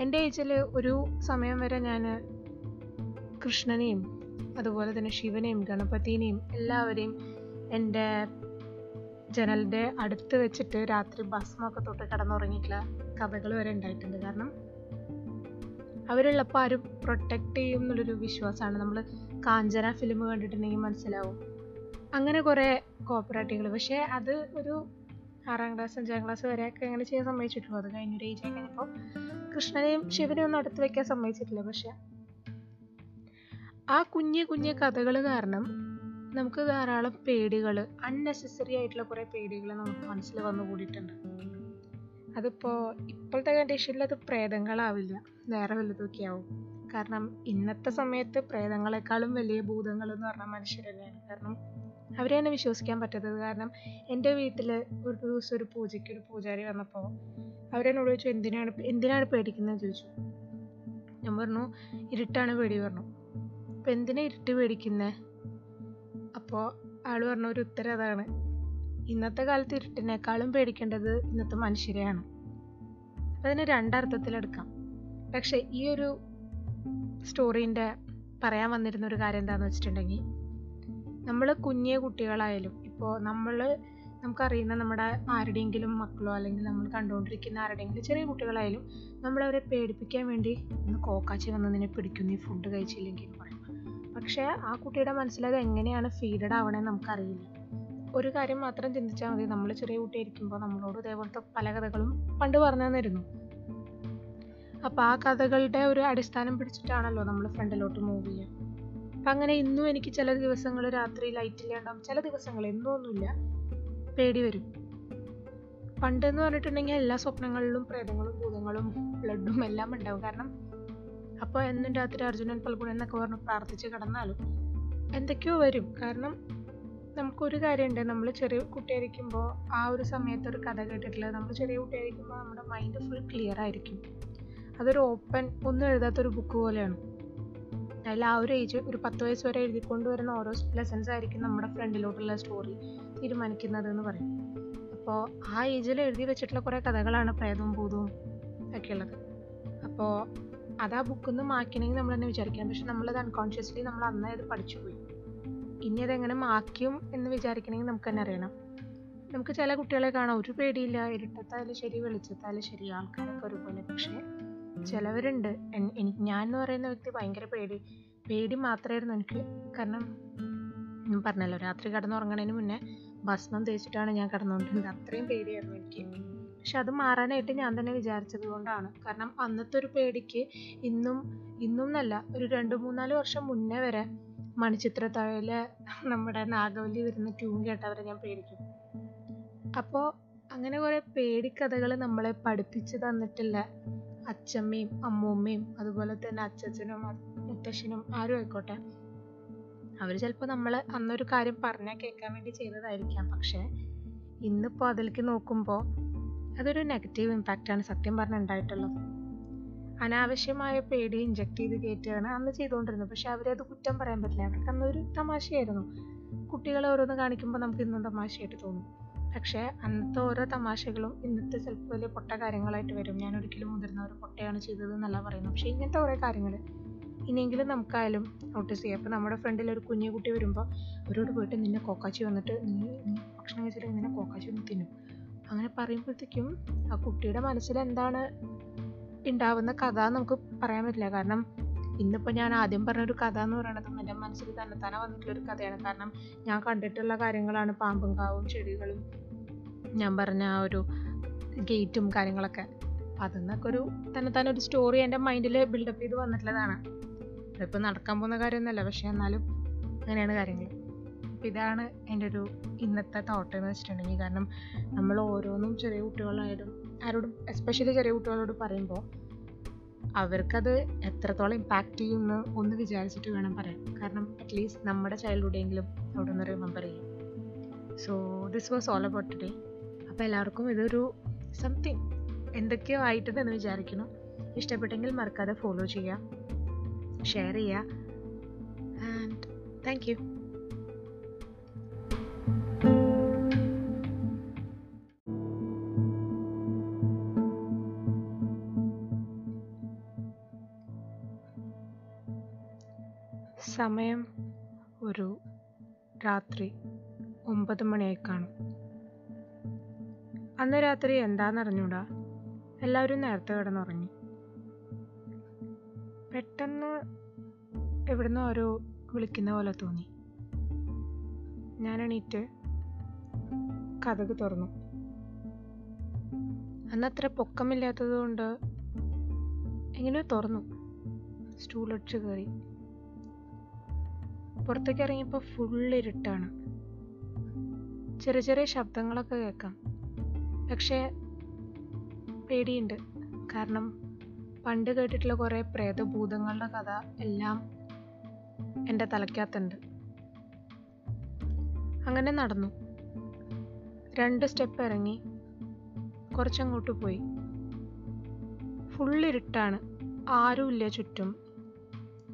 എന്റെ ഏജിൽ ഒരു സമയം വരെ ഞാൻ കൃഷ്ണനെയും അതുപോലെ തന്നെ ശിവനെയും ഗണപതിനെയും എല്ലാവരെയും എന്റെ ജനലിന്റെ അടുത്ത് വെച്ചിട്ട് രാത്രി ഭസ്മൊക്കെ തൊട്ട് കിടന്നുറങ്ങിയിട്ടുള്ള കഥകൾ വരെ ഉണ്ടായിട്ടുണ്ട്. കാരണം അവരുള്ളപ്പോൾ ആരും പ്രൊട്ടക്റ്റ് ചെയ്യും എന്നുള്ളൊരു വിശ്വാസമാണ്. നമ്മൾ കാഞ്ചന ഫിലിം കണ്ടിട്ടുണ്ടെങ്കിൽ മനസ്സിലാവും. അങ്ങനെ കുറേ കോപ്പറേറ്റീവുകൾ പക്ഷേ അത് ഒരു ആറാം ക്ലാസ് അഞ്ചാം ക്ലാസ് വരെയൊക്കെ അങ്ങനെ ചെയ്യാൻ സമ്മതിച്ചിട്ടുള്ളൂ. അത് കഴിഞ്ഞൊരു ഏജ് കഴിഞ്ഞപ്പോൾ കൃഷ്ണനെയും ശിവനെയും ഒന്നും അടുത്ത് വയ്ക്കാൻ സമ്മതിച്ചിട്ടില്ല. പക്ഷെ ആ കുഞ്ഞു കുഞ്ഞു കഥകൾ കാരണം നമുക്ക് ധാരാളം പേടികൾ അൺനെസസറി ആയിട്ടുള്ള കുറേ പേടികൾ നമുക്ക് മനസ്സിൽ വന്നു കൂടിയിട്ടുണ്ട്. അതിപ്പോൾ ഇപ്പോഴത്തെ കണ്ടീഷനിൽ അത് പ്രേതങ്ങളാവില്ല. വേറെ വല്ലതൊക്കെ ആവും. കാരണം ഇന്നത്തെ സമയത്ത് പ്രേതങ്ങളെക്കാളും വലിയ ഭൂതങ്ങൾ എന്ന് പറഞ്ഞാൽ മനുഷ്യർ തന്നെയാണ് കാരണം അവരെ തന്നെ വിശ്വസിക്കാൻ പറ്റാത്തത് കാരണം എന്റെ വീട്ടിൽ ഒരു ദിവസം ഒരു പൂജയ്ക്ക് ഒരു പൂജാരി വന്നപ്പോൾ അവരെന്നോട് ചോദിച്ചു എന്തിനാണ് എന്തിനാണ് പേടിക്കുന്നത് ചോദിച്ചു. ഞാൻ പറഞ്ഞു ഇരുട്ടാണ് പേടി പറഞ്ഞു. അപ്പം എന്തിനാ ഇരുട്ട് പേടിക്കുന്നത് അപ്പോൾ ആൾ പറഞ്ഞ ഒരു ഉത്തരം അതാണ്. ഇന്നത്തെ കാലത്ത് ഇരുട്ടിനേക്കാളും പേടിക്കേണ്ടത് ഇന്നത്തെ മനുഷ്യരെയാണ്. അതിനെ രണ്ടർത്ഥത്തിലെടുക്കാം പക്ഷേ ഈ ഒരു സ്റ്റോറീന്റെ പറയാൻ വന്നിരുന്ന ഒരു കാര്യം എന്താണെന്ന് വെച്ചിട്ടുണ്ടെങ്കിൽ നമ്മൾ കുഞ്ഞേ കുട്ടികളായാലും ഇപ്പോൾ നമ്മൾ നമുക്കറിയുന്ന നമ്മുടെ ആരുടെയെങ്കിലും മക്കളോ അല്ലെങ്കിൽ നമ്മൾ കണ്ടുകൊണ്ടിരിക്കുന്ന ആരുടെയെങ്കിലും ചെറിയ കുട്ടികളായാലും നമ്മളവരെ പേടിപ്പിക്കാൻ വേണ്ടി ഒന്ന് കോക്കാച്ചി വന്ന് നിന്നെ പിടിക്കുന്നു ഈ ഫുഡ് കഴിച്ചില്ലെങ്കിൽ എന്ന് പറയും. പക്ഷേ ആ കുട്ടിയുടെ മനസ്സിലത് എങ്ങനെയാണ് ഫീഡഡ് ആവണമെന്ന് നമുക്കറിയില്ല. ഒരു കാര്യം മാത്രം ചിന്തിച്ചാൽ മതി. നമ്മൾ ചെറിയ കുട്ടിയായിരിക്കുമ്പോൾ നമ്മളോട് ഇതേപോലത്തെ പല കഥകളും പണ്ട് പറഞ്ഞു തന്നിരുന്നു അപ്പോൾ ആ കഥകളുടെ ഒരു അടിസ്ഥാനം പിടിച്ചിട്ടാണല്ലോ നമ്മൾ ഫ്രണ്ടിലോട്ട് മൂവ് ചെയ്യുക അപ്പം അങ്ങനെ ഇന്നും എനിക്ക് ചില ദിവസങ്ങൾ രാത്രി ലൈറ്റ് ഇല്ലാണ്ടാവും ചില ദിവസങ്ങൾ എന്നൊന്നുമില്ല പേടി വരും. പണ്ടെന്ന് പറഞ്ഞിട്ടുണ്ടെങ്കിൽ എല്ലാ സ്വപ്നങ്ങളിലും പ്രേതങ്ങളും ഭൂതങ്ങളും ബ്ലഡും എല്ലാം ഉണ്ടാവും. കാരണം അപ്പോൾ എന്നും രാത്രി അർജുനൻ പൽഗുണൻ എന്നൊക്കെ പറഞ്ഞ് പ്രാർത്ഥിച്ച് കിടന്നാലും എന്തൊക്കെയോ വരും. കാരണം നമുക്കൊരു കാര്യമുണ്ട്. നമ്മൾ ചെറിയ കുട്ടിയായിരിക്കുമ്പോൾ ആ ഒരു സമയത്ത് ഒരു കഥ കേട്ടിട്ടില്ല. നമ്മൾ ചെറിയ കുട്ടിയായിരിക്കുമ്പോൾ നമ്മുടെ മൈൻഡ് ഫുൾ ക്ലിയർ ആയിരിക്കും. അതൊരു ഓപ്പൺ ഒന്നും എഴുതാത്തൊരു ബുക്ക് പോലെയാണ്. അതിൽ ആ ഒരു ഏജ് ഒരു പത്ത് വയസ്സ് വരെ എഴുതിക്കൊണ്ട് വരുന്ന ഓരോ ലെസൺസ് ആയിരിക്കും നമ്മുടെ ഫ്രണ്ടിലോട്ടുള്ള സ്റ്റോറി തീരുമാനിക്കുന്നത് എന്ന് പറയും. അപ്പോൾ ആ ഏജിൽ എഴുതി വെച്ചിട്ടുള്ള കുറേ കഥകളാണ് പ്രേതവും ഭൂതവും ഒക്കെ ഉള്ളത്. അപ്പോൾ അത് ആ ബുക്കിൽ നിന്ന് മാറ്റണമെങ്കിൽ നമ്മൾ തന്നെ വിചാരിക്കണം. പക്ഷെ നമ്മളത് അൺകോൺഷ്യസ്ലി നമ്മൾ അന്നേ അത് പഠിച്ചു പോയി. ഇനി അതെങ്ങനെ മാക്കിയും എന്ന് വിചാരിക്കണമെങ്കിൽ നമുക്ക് തന്നെ അറിയണം. നമുക്ക് ചില കുട്ടികളെ കാണാം. ഒരു പേടിയില്ല. ഇരുട്ടത്തായാലും ശരി വെളിച്ചത്തായാലും ശരി ആൾക്കാരൊക്കെ ഒരുപോലെ. പക്ഷേ ചിലവരുണ്ട്. എനിക്ക് ഞാൻ എന്ന് പറയുന്ന വ്യക്തി ഭയങ്കര പേടി. പേടി മാത്രമായിരുന്നു എനിക്ക്. കാരണം ഞാൻ പറഞ്ഞല്ലോ രാത്രി കിടന്നുറങ്ങണതിന് മുന്നേ ഭസ്മം തേച്ചിട്ടാണ് ഞാൻ കിടന്നുകൊണ്ടിരുന്നത് അത്രയും പേടിയായിരുന്നു എനിക്ക്. പക്ഷെ അത് മാറാനായിട്ട് ഞാൻ തന്നെ വിചാരിച്ചത് കൊണ്ടാണ്. കാരണം അന്നത്തെ ഒരു പേടിക്ക് ഇന്നും ഇന്നും എന്നല്ല ഒരു രണ്ട് മൂന്നാൽ വർഷം മുന്നേ വരെ മണിച്ചിത്രത്താഴിലെ നമ്മുടെ നാഗവല്ലി വരുന്ന ട്യൂൺ കേട്ടവരെ ഞാൻ പേടിക്കും. അപ്പോൾ അങ്ങനെ കുറേ പേടിക്കഥകൾ നമ്മളെ പഠിപ്പിച്ചു തന്നിട്ടില്ല. അച്ചമ്മയും അമ്മൂമ്മയും അതുപോലെ തന്നെ അച്ഛച്ചനും മുത്തശ്ശനും ആരും ആയിക്കോട്ടെ. അവർ ചിലപ്പോൾ നമ്മൾ അന്നൊരു കാര്യം പറഞ്ഞാൽ കേൾക്കാൻ വേണ്ടി ചെയ്തതായിരിക്കാം. പക്ഷേ ഇന്നിപ്പോൾ അതിലേക്ക് നോക്കുമ്പോൾ അതൊരു നെഗറ്റീവ് ഇമ്പാക്റ്റാണ് സത്യം പറഞ്ഞാൽ ഉണ്ടായിട്ടുള്ളത്. അനാവശ്യമായ പേടി ഇഞ്ചെക്ട് ചെയ്ത് കയറ്റുകയാണ് അന്ന് ചെയ്തുകൊണ്ടിരുന്നത്. പക്ഷെ അവരത് കുറ്റം പറയാൻ പറ്റില്ല. അവർക്ക് അന്നൊരു തമാശയായിരുന്നു. കുട്ടികളെ ഓരോന്ന് കാണിക്കുമ്പോൾ നമുക്ക് ഇന്നും തമാശയായിട്ട് തോന്നും. പക്ഷേ അന്നത്തെ ഓരോ തമാശകളും ഇന്നത്തെ ചിലപ്പോൾ വലിയ പൊട്ട കാര്യങ്ങളായിട്ട് വരും. ഞാൻ ഒരിക്കലും മുതിർന്ന ഒരു പൊട്ടയാണ് ചെയ്തത് എന്നല്ല പറയുന്നത്. പക്ഷേ ഇങ്ങനത്തെ കുറേ കാര്യങ്ങൾ ഇനിയെങ്കിലും നമുക്കായാലും നോട്ടീസ് ചെയ്യാം. അപ്പോൾ നമ്മുടെ ഫ്രണ്ടിൽ ഒരു കുഞ്ഞു കുട്ടി വരുമ്പോൾ അവരോട് പോയിട്ട് നിന്നെ കോക്കാച്ചി വന്നിട്ട് നീ നീ ഭക്ഷണം കഴിച്ചിട്ട് നിന്നെ കോക്കാച്ചി വന്ന് തിന്നും. അങ്ങനെ പറയുമ്പോഴത്തേക്കും ആ കുട്ടിയുടെ മനസ്സിൽ എന്താണ് ഉണ്ടാവുന്ന കഥ നമുക്ക് പറയാൻ പറ്റില്ല. കാരണം ഇന്നിപ്പോൾ ഞാൻ ആദ്യം പറഞ്ഞ ഒരു കഥ എന്ന് പറയുന്നത് എന്റെ മനസ്സിൽ വന്നിട്ടുള്ള ഒരു കഥയാണ്. കാരണം ഞാൻ കണ്ടിട്ടുള്ള കാര്യങ്ങളാണ് പാമ്പും കാവും ചെടികളും. ഞാൻ പറഞ്ഞ ആ ഒരു ഗേറ്റും കാര്യങ്ങളൊക്കെ. അപ്പം അതെന്നൊക്കെ ഒരു തന്നെത്താനെ ഒരു സ്റ്റോറി എന്റെ മൈൻഡിൽ ബിൽഡപ്പ് ചെയ്ത് വന്നിട്ടുള്ളതാണ്. അതിപ്പോൾ നടക്കാൻ പോകുന്ന കാര്യമൊന്നുമല്ല പക്ഷേ എന്നാലും അങ്ങനെയാണ് കാര്യങ്ങൾ അപ്പം ഇതാണ് എന്റെ ഒരു ഇന്നത്തെ തോട്ട് എന്ന് വെച്ചിട്ടുണ്ടെങ്കിൽ കാരണം നമ്മൾ ഓരോന്നും ചെറിയ കുട്ടികളായാലും ആരോടും എസ്പെഷ്യലി ചെറിയ കുട്ടികളോട് പറയുമ്പോൾ അവർക്കത് എത്രത്തോളം ഇമ്പാക്റ്റ് ചെയ്യുമെന്ന് ഒന്ന് വിചാരിച്ചിട്ട് വേണം പറയാൻ. കാരണം അറ്റ്ലീസ്റ്റ് നമ്മുടെ ചൈൽഡ്ഹുഡെങ്കിലും അവിടെ നിന്ന് റിമെമ്പർ ചെയ്യും. So this was all about today അപ്പോൾ എല്ലാവർക്കും ഇതൊരു സംതിങ് എന്തൊക്കെയോ ആയിട്ടുണ്ടെന്ന് വിചാരിക്കുന്നു. ഇഷ്ടപ്പെട്ടെങ്കിൽ മറക്കാതെ ഫോളോ ചെയ്യുക ഷെയർ ചെയ്യുക ആൻഡ് താങ്ക് യു സമയം ഒരു രാത്രി ഒമ്പത് മണിയായി കാണും അന്ന് രാത്രി എന്താണെന്നറിഞ്ഞൂടാ? എല്ലാവരും നേരത്തെ കിടന്നുറങ്ങി. പെട്ടെന്ന് എവിടുന്നോ ഒരു വിളിക്കുന്ന പോലെ തോന്നി. ഞാൻ എണീറ്റ് കഥക് തുറന്നു. അന്ന് അത്ര പൊക്കമില്ലാത്തത് കൊണ്ട് എങ്ങനെയോ തുറന്നു. സ്റ്റൂൾ അടിച്ച് കയറി. പുറത്തേക്ക് ഇറങ്ങിയപ്പോൾ ഫുൾ ഇരുട്ടാണ്. ചെറിയ ചെറിയ ശബ്ദങ്ങളൊക്കെ കേൾക്കാം. പക്ഷേ പേടിയുണ്ട്. കാരണം പണ്ട് കേട്ടിട്ടുള്ള കുറേ പ്രേതഭൂതങ്ങളുടെ കഥ എല്ലാം എന്റെ തലയ്ക്കകത്തുണ്ട്. അങ്ങനെ നടന്നു. രണ്ട് സ്റ്റെപ്പ് ഇറങ്ങി. കുറച്ചങ്ങോട്ട് പോയി. ഫുൾ ആരുമില്ല ചുറ്റും.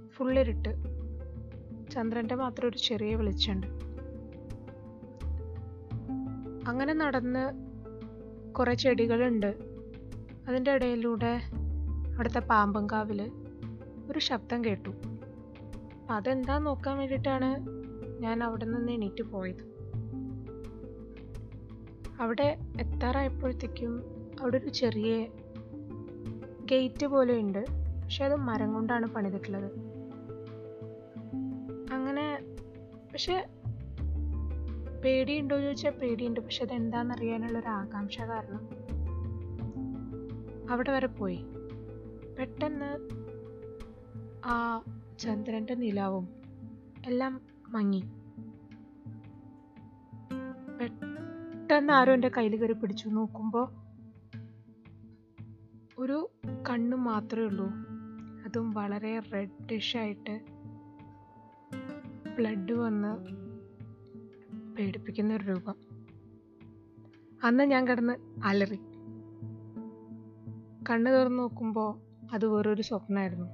ഫുൾ ഇരുട്ട്. ചന്ദ്രന്റെ മാത്രം ഒരു ചെറിയ വെളിച്ചമുണ്ട്. അങ്ങനെ നടന്ന് കുറേ ചെടികളുണ്ട്. അതിന്റെ ഇടയിലൂടെ അവിടുത്തെ പാമ്പങ്കാവിൽ ഒരു ശബ്ദം കേട്ടു. അതെന്താ നോക്കാൻ വേണ്ടിയിട്ടാണ് ഞാൻ അവിടെ നിന്ന് എണീറ്റ് പോയത്? അവിടെ എത്താറായപ്പോഴത്തേക്കും അവിടെ ഒരു ചെറിയ ഗേറ്റ് പോലെ ഉണ്ട്. പക്ഷെ അത് മരം കൊണ്ടാണ് പണിതിട്ടുള്ളത്. പക്ഷെ പേടിയുണ്ടോ എന്ന് ചോദിച്ചാൽ പേടിയുണ്ട്. പക്ഷെ അതെന്താണെന്ന് അറിയാനുള്ള ഒരു ആകാംക്ഷ കാരണം അവിടെ വരെ പോയി. പെട്ടെന്ന് ആ ചന്ദ്രന്റെ നിലാവും എല്ലാം മങ്ങി. പെട്ടെന്ന് ആരോ എന്റെ കയ്യിൽ കയറി പിടിച്ചു. നോക്കുമ്പോൾ ഒരു കണ്ണ് മാത്രമേ ഉള്ളൂ. അതും വളരെ റെഡിഷ് ആയിട്ട് ബ്ലഡ് വന്ന് പേടിപ്പിക്കുന്ന ഒരു രൂപം. അന്ന് ഞാൻ കിടന്ന് അലറി. കണ്ണു തുറന്ന് നോക്കുമ്പോൾ അത് വേറൊരു സ്വപ്നമായിരുന്നു.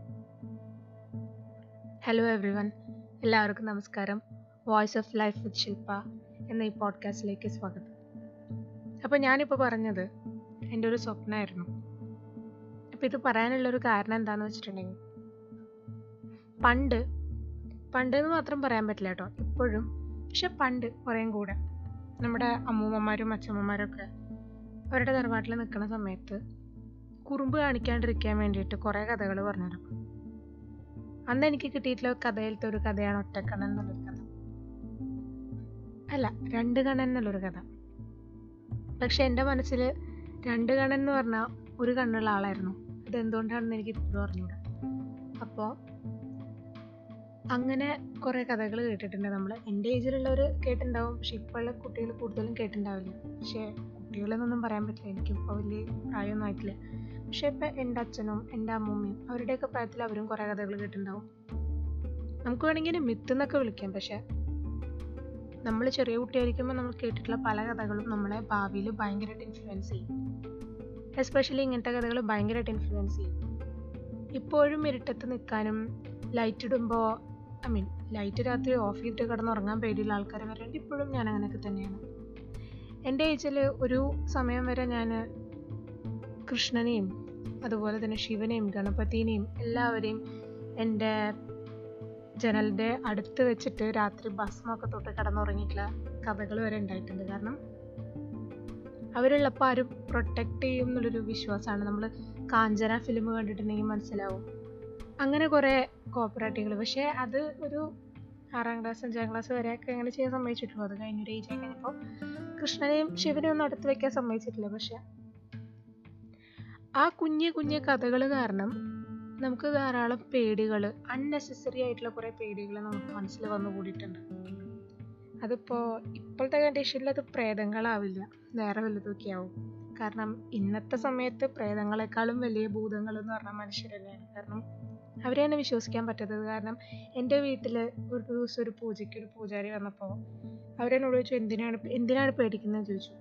ഹലോ എവ്രി വൺ എല്ലാവർക്കും നമസ്കാരം. Voice of life with Shilpa എന്ന ഈ പോഡ്കാസ്റ്റിലേക്ക് സ്വാഗതം. അപ്പോൾ ഞാനിപ്പോൾ പറഞ്ഞത് എന്റെ ഒരു സ്വപ്നമായിരുന്നു. അപ്പോൾ ഇത് പറയാനുള്ളൊരു കാരണം എന്താണെന്ന് വെച്ചിട്ടുണ്ടെങ്കിൽ പണ്ട് പണ്ട് എന്ന് മാത്രം പറയാൻ പറ്റില്ല കേട്ടോ. ഇപ്പോഴും. പക്ഷെ പണ്ട് കുറേം കൂടെ. നമ്മുടെ അമ്മൂമ്മമാരും അച്ഛമ്മമാരും ഒക്കെ അവരുടെ തറവാട്ടിൽ നിൽക്കുന്ന സമയത്ത് കുറുമ്പ് കാണിക്കാണ്ടിരിക്കാൻ വേണ്ടിയിട്ട് കുറേ കഥകൾ പറഞ്ഞിരുന്നു അന്ന് എനിക്ക് കിട്ടിയിട്ടുള്ള കഥയിലത്തെ ഒരു കഥയാണ് ഒറ്റക്കണ്ണൻ എന്നുള്ളൊരു കഥ. അല്ല രണ്ട് കണ്ണൻ എന്നുള്ളൊരു കഥ. പക്ഷെ എന്റെ മനസ്സിൽ രണ്ട് കണ്ണൻ എന്ന് പറഞ്ഞാൽ ഒരു കണ്ണുള്ള ആളായിരുന്നു. ഇതെന്തുകൊണ്ടാണെന്ന് എനിക്ക് ഇപ്പോഴും അറിഞ്ഞൂടാ. അപ്പോൾ അങ്ങനെ കുറേ കഥകൾ കേട്ടിട്ടുണ്ട്. നമ്മൾ എന്റെ ഏജിലുള്ളവർ കേട്ടിട്ടുണ്ടാവും. പക്ഷെ ഇപ്പോഴുള്ള കുട്ടികൾ കൂടുതലും കേട്ടിട്ടുണ്ടാവില്ല. പക്ഷേ കുട്ടികളെന്നൊന്നും പറയാൻ പറ്റില്ല. എനിക്കിപ്പോൾ വലിയ പ്രായമൊന്നും ആയിട്ടില്ല. പക്ഷെ ഇപ്പം എന്റെ അച്ഛനും എന്റെ അമ്മൂമ്മയും അവരുടെയൊക്കെ പ്രായത്തിൽ അവരും കുറേ കഥകൾ കേട്ടിട്ടുണ്ടാവും. നമുക്ക് വേണമെങ്കിൽ മിത്ത് എന്നൊക്കെ വിളിക്കാം. പക്ഷെ നമ്മൾ ചെറിയ കുട്ടിയായിരിക്കുമ്പോൾ നമ്മൾ കേട്ടിട്ടുള്ള പല കഥകളും നമ്മളെ ഭാവിയിൽ ഭയങ്കരമായിട്ട് ഇൻഫ്ലുവൻസ് ചെയ്യും. എസ്പെഷ്യലി ഇങ്ങനത്തെ കഥകൾ ഭയങ്കരമായിട്ട് ഇൻഫ്ലുവൻസ് ചെയ്യും. ഇപ്പോഴും ഇരുട്ടത്ത് നിൽക്കാനും ലൈറ്റ് ഇടുമ്പോൾ ഐ മീൻ ലൈറ്റ് രാത്രി ഓഫ് ചെയ്തിട്ട് കിടന്നുറങ്ങാൻ പേടിയുള്ള ആൾക്കാരെ വരെ ഇപ്പോഴും ഞാൻ അങ്ങനെയൊക്കെ തന്നെയാണ്. എന്റെ ഏജിൽ ഒരു സമയം വരെ ഞാൻ കൃഷ്ണനെയും അതുപോലെ തന്നെ ശിവനെയും ഗണപതിനെയും എല്ലാവരെയും എന്റെ ജനലിന്റെ അടുത്ത് വെച്ചിട്ട് രാത്രി ഭസ്മൊക്കെ തൊട്ട് കിടന്നുറങ്ങിയിട്ടുള്ള കഥകൾ വരെ ഉണ്ടായിട്ടുണ്ട്. കാരണം അവരുള്ളപ്പോൾ ആരും പ്രൊട്ടക്റ്റ് ചെയ്യും എന്നുള്ളൊരു വിശ്വാസമാണ്. നമ്മൾ കാഞ്ചന ഫിലിം കണ്ടിട്ടുണ്ടെങ്കിൽ മനസ്സിലാവും. അങ്ങനെ കുറേ കോപ്പറേറ്റീവുകൾ പക്ഷേ അത് ഒരു ആറാം ക്ലാസ് അഞ്ചാം ക്ലാസ് വരെയൊക്കെ അങ്ങനെ ചെയ്യാൻ സമ്മതിച്ചിട്ടുള്ളൂ. അത് കഴിഞ്ഞൊരു ഏജ് കഴിഞ്ഞപ്പോൾ കൃഷ്ണനെയും ശിവനെയും ഒന്നും അടുത്ത് വയ്ക്കാൻ സമ്മതിച്ചിട്ടില്ല. പക്ഷെ ആ കുഞ്ഞു കുഞ്ഞു കഥകൾ കാരണം നമുക്ക് ധാരാളം പേടികൾ അൺനെസസറി ആയിട്ടുള്ള കുറേ പേടികൾ നമുക്ക് മനസ്സിൽ വന്നു കൂടിയിട്ടുണ്ട്. അതിപ്പോൾ ഇപ്പോഴത്തെ കണ്ടീഷനിൽ അത് പ്രേതങ്ങളാവില്ല. വേറെ വലുതൊക്കെ ആവും. കാരണം ഇന്നത്തെ സമയത്ത് പ്രേതങ്ങളെക്കാളും വലിയ ഭൂതങ്ങൾ എന്ന് പറഞ്ഞാൽ മനുഷ്യരല്ലേ. കാരണം അവരെ തന്നെ വിശ്വസിക്കാൻ പറ്റാത്തത് കാരണം എന്റെ വീട്ടിൽ ഒരു ദിവസം ഒരു പൂജയ്ക്ക് ഒരു പൂജാരി വന്നപ്പോൾ അവരെന്നോട് ചോദിച്ചു എന്തിനാണ് എന്തിനാണ് പേടിക്കുന്നത് ചോദിച്ചു.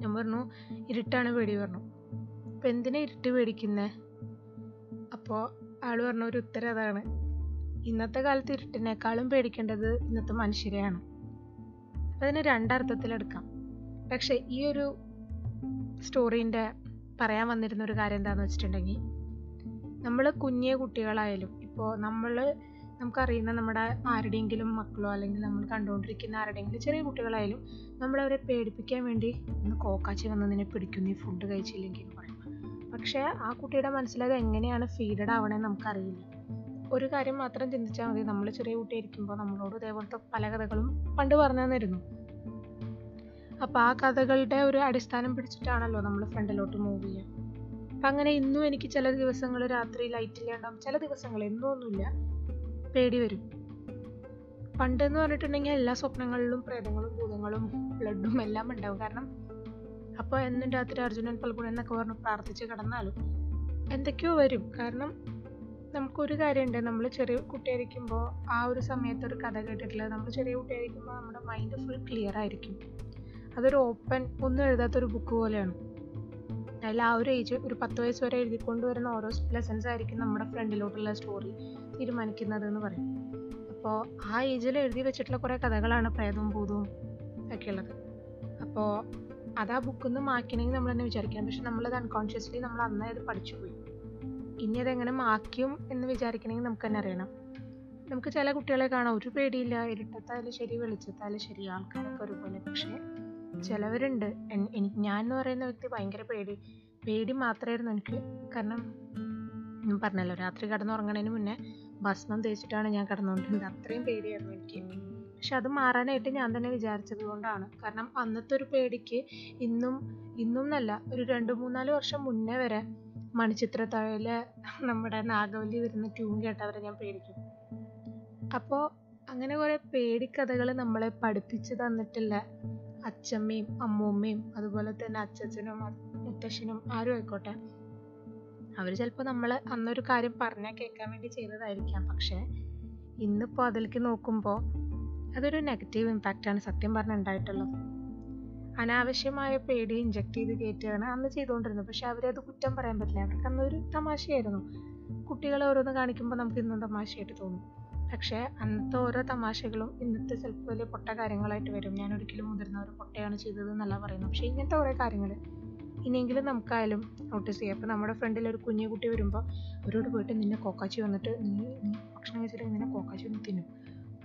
ഞാൻ പറഞ്ഞു ഇരുട്ടാണ് പേടി പറഞ്ഞു. അപ്പം എന്തിനാ ഇരുട്ട് പേടിക്കുന്നത് അപ്പോൾ ആൾ പറഞ്ഞ ഒരു ഉത്തരം അതാണ്. ഇന്നത്തെ കാലത്ത് ഇരുട്ടിനേക്കാളും പേടിക്കേണ്ടത് ഇന്നത്തെ മനുഷ്യരെയാണ്. അതിന് രണ്ടർത്ഥത്തിലെടുക്കാം പക്ഷേ ഈ ഒരു സ്റ്റോറീന്റെ പറയാൻ വന്നിരുന്ന ഒരു കാര്യം എന്താണെന്ന് വെച്ചിട്ടുണ്ടെങ്കിൽ നമ്മൾ കുഞ്ഞേ കുട്ടികളായാലും ഇപ്പോൾ നമ്മൾ നമുക്കറിയുന്ന നമ്മുടെ ആരുടെയെങ്കിലും മക്കളോ അല്ലെങ്കിൽ നമ്മൾ കണ്ടുകൊണ്ടിരിക്കുന്ന ആരുടെയെങ്കിലും ചെറിയ കുട്ടികളായാലും നമ്മളവരെ പേടിപ്പിക്കാൻ വേണ്ടി ഒന്ന് കോക്കാച്ചി വന്ന് നിന്നെ പിടിക്കും നീ ഫുഡ് കഴിച്ചില്ലെങ്കിൽ പറയും പക്ഷേ ആ കുട്ടിയുടെ മനസ്സിലത് എങ്ങനെയാണ് ഫീഡഡ് ആവണമെന്ന് നമുക്കറിയില്ല. ഒരു കാര്യം മാത്രം ചിന്തിച്ചാൽ മതി. നമ്മൾ ചെറിയ കുട്ടിയായിരിക്കുമ്പോൾ നമ്മളോട് ഇതേപോലത്തെ പല കഥകളും പണ്ട് പറഞ്ഞു തന്നിരുന്നു അപ്പോൾ ആ കഥകളുടെ ഒരു അടിസ്ഥാനം പിടിച്ചിട്ടാണല്ലോ നമ്മൾ ഫ്രണ്ടിലോട്ട് മൂവ് ചെയ്യുക അപ്പം അങ്ങനെ ഇന്നും എനിക്ക് ചില ദിവസങ്ങൾ രാത്രി ലൈറ്റ് ഇല്ലാണ്ടാവും ചില ദിവസങ്ങൾ എന്നൊന്നുമില്ല പേടി വരും. പണ്ട് എന്ന് പറഞ്ഞിട്ടുണ്ടെങ്കിൽ എല്ലാ സ്വപ്നങ്ങളിലും പ്രേതങ്ങളും ഭൂതങ്ങളും ബ്ലഡും എല്ലാം ഉണ്ടാവും. കാരണം അപ്പോൾ എന്നും രാത്രി അർജുനൻ പൽഗുണൻ എന്നൊക്കെ പറഞ്ഞ് പ്രാർത്ഥിച്ച് കിടന്നാലും എന്തൊക്കെയോ വരും. കാരണം നമുക്കൊരു കാര്യമുണ്ട്. നമ്മൾ ചെറിയ കുട്ടിയായിരിക്കുമ്പോൾ ആ ഒരു സമയത്ത് ഒരു കഥ കേട്ടിട്ടുള്ളത് നമ്മൾ ചെറിയ കുട്ടിയായിരിക്കുമ്പോൾ നമ്മുടെ മൈൻഡ് ഫുൾ ക്ലിയർ ആയിരിക്കും. അതൊരു ഓപ്പൺ ഒന്നും എഴുതാത്തൊരു ബുക്ക് പോലെയാണ്. അതിൽ ആ ഒരു ഏജ് ഒരു പത്ത് വയസ്സ് വരെ എഴുതിക്കൊണ്ട് വരുന്ന ഓരോ ലെസൺസ് ആയിരിക്കും നമ്മുടെ ഫ്രണ്ടിലോട്ടുള്ള സ്റ്റോറി തീരുമാനിക്കുന്നത് എന്ന് പറയും. അപ്പോൾ ആ ഏജിൽ എഴുതി വെച്ചിട്ടുള്ള കുറേ കഥകളാണ് പ്രേതവും ഭൂതവും ഒക്കെ ഉള്ളത്. അപ്പോൾ അത് ആ ബുക്കിൽ നിന്ന് മാറ്റണമെങ്കിൽ നമ്മൾ തന്നെ വിചാരിക്കണം. പക്ഷെ നമ്മളത് അൺകോൺഷ്യസ്ലി നമ്മൾ അന്നേ അത് പഠിച്ചു പോയി. ഇനി അതെങ്ങനെ മാക്കിയും എന്ന് വിചാരിക്കണമെങ്കിൽ നമുക്ക് തന്നെ അറിയണം. നമുക്ക് ചില കുട്ടികളെ കാണാം. ഒരു പേടിയില്ല. ഇരുട്ടത്തായാലും ശരി വെളിച്ചത്തായാലും ശരി ആൾക്കാരൊക്കെ ഒരുപോലെ. പക്ഷേ ചിലവരുണ്ട്. ഞാൻ എന്ന് പറയുന്ന വ്യക്തി ഭയങ്കര പേടി. പേടി മാത്രമായിരുന്നു എനിക്ക്. കാരണം ഞാൻ പറഞ്ഞല്ലോ രാത്രി കിടന്നുറങ്ങണതിന് മുന്നേ ഭസ്മം തേച്ചിട്ടാണ് ഞാൻ കിടന്നുകൊണ്ടിരുന്നത്. അത്രയും പേടിയായിരുന്നു എനിക്ക്. പക്ഷെ അത് മാറാനായിട്ട് ഞാൻ തന്നെ വിചാരിച്ചത് കൊണ്ടാണ്. കാരണം അന്നത്തെ ഒരു പേടിക്ക് ഇന്നും ഇന്നും എന്നല്ല ഒരു രണ്ട് മൂന്നാൽ വർഷം മുന്നേ വരെ മണിച്ചിത്രത്താഴിലെ നമ്മുടെ നാഗവല്ലി വരുന്ന ട്യൂൺ കേട്ടവരെ ഞാൻ പേടിക്കും. അപ്പോൾ അങ്ങനെ കുറേ പേടിക്കഥകൾ നമ്മളെ പഠിപ്പിച്ചു തന്നിട്ടുള്ള അച്ചമ്മയും അമ്മൂമ്മയും അതുപോലെ തന്നെ അച്ഛച്ചനും മുത്തശ്ശനും ആരും ആയിക്കോട്ടെ. അവർ ചിലപ്പോൾ നമ്മൾ അന്നൊരു കാര്യം പറഞ്ഞാൽ കേൾക്കാൻ വേണ്ടി ചെയ്തതായിരിക്കാം. പക്ഷേ ഇന്നിപ്പോൾ അതിലേക്ക് നോക്കുമ്പോൾ അതൊരു നെഗറ്റീവ് ഇമ്പാക്റ്റാണ് സത്യം പറഞ്ഞാൽ ഉണ്ടായിട്ടുള്ളത്. അനാവശ്യമായ പേടി ഇഞ്ചക്ട് ചെയ്ത് കയറ്റുകയാണ് അന്ന് ചെയ്തുകൊണ്ടിരുന്നത്. പക്ഷെ അവരത് കുറ്റം പറയാൻ പറ്റില്ല. അവർക്ക് അന്നൊരു തമാശയായിരുന്നു. കുട്ടികളെ ഓരോന്ന് കാണിക്കുമ്പോൾ നമുക്ക് ഇന്നും തമാശയായിട്ട് തോന്നും. പക്ഷേ അന്നത്തെ ഓരോ തമാശകളും ഇന്നത്തെ ചിലപ്പോൾ വലിയ പൊട്ട കാര്യങ്ങളായിട്ട് വരും. ഞാൻ ഒരിക്കലും മുതിർന്ന ഒരു പൊട്ടയാണ് ചെയ്തത് എന്നല്ല പറയുന്നത്. പക്ഷേ ഇങ്ങനത്തെ കുറേ കാര്യങ്ങൾ ഇനിയെങ്കിലും നമുക്കായാലും നോട്ടീസ് ചെയ്യാം. അപ്പോൾ നമ്മുടെ ഫ്രണ്ടിൽ ഒരു കുഞ്ഞു കുട്ടി വരുമ്പോൾ അവരോട് പോയിട്ട് നിന്നെ കോക്കാച്ചി വന്നിട്ട് നീ നീ ഭക്ഷണം കഴിച്ചിട്ട് നിന്നെ കോക്കാച്ചി വന്ന് തിന്നും.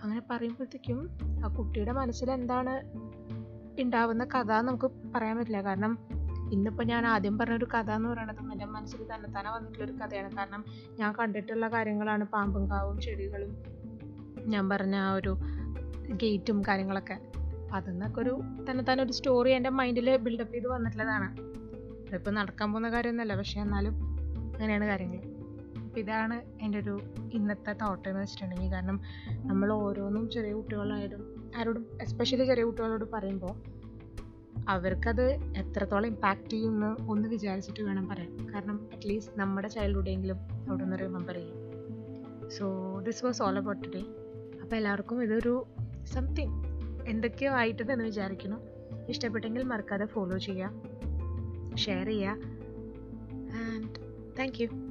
അങ്ങനെ പറയുമ്പോഴത്തേക്കും ആ കുട്ടിയുടെ മനസ്സിൽ എന്താണ് ഉണ്ടാവുന്ന കഥ നമുക്ക് പറയാൻ പറ്റില്ല. കാരണം ഇന്നിപ്പോൾ ഞാൻ ആദ്യം പറഞ്ഞൊരു കഥ എന്ന് പറയുന്നത് എന്റെ മനസ്സിൽ തന്നെത്താനെ വന്നിട്ടുള്ളൊരു കഥയാണ്. കാരണം ഞാൻ കണ്ടിട്ടുള്ള കാര്യങ്ങളാണ് പാമ്പും കാവും ചെടികളും ഞാൻ പറഞ്ഞ ആ ഒരു ഗേറ്റും കാര്യങ്ങളൊക്കെ. തന്നെ ഒരു തന്നെത്താനെ ഒരു സ്റ്റോറി എന്റെ മൈൻഡിൽ ബിൽഡപ്പ് ചെയ്ത് വന്നിട്ടുള്ളതാണ്. അതിപ്പോൾ നടക്കാൻ പോകുന്ന കാര്യമൊന്നുമല്ല പക്ഷേ എന്നാലും അങ്ങനെയാണ് കാര്യങ്ങൾ അപ്പം ഇതാണ് എന്റെ ഒരു ഇന്നത്തെ തോട്ട് എന്ന് വെച്ചിട്ടുണ്ടെങ്കിൽ കാരണം നമ്മൾ ഓരോന്നും ചെറിയ കുട്ടികളായാലും ആരോടും എസ്പെഷ്യലി ചെറിയ കുട്ടികളോട് പറയുമ്പോൾ അവർക്കത് എത്രത്തോളം ഇമ്പാക്റ്റ് ചെയ്യുമെന്ന് ഒന്ന് വിചാരിച്ചിട്ട് വേണം പറയാൻ. കാരണം അറ്റ്ലീസ്റ്റ് നമ്മുടെ ചൈൽഡ്ഹുഡെങ്കിലും അവിടെ നിന്ന് റിമെമ്പർ ചെയ്യും so this was all about today അപ്പോൾ എല്ലാവർക്കും ഇതൊരു സംതിങ് എന്തൊക്കെയോ ആയിട്ടുണ്ടെന്ന് വിചാരിക്കുന്നു. ഇഷ്ടപ്പെട്ടെങ്കിൽ മറക്കാതെ ഫോളോ ചെയ്യുക ഷെയർ ചെയ്യുക ആൻഡ് താങ്ക് യു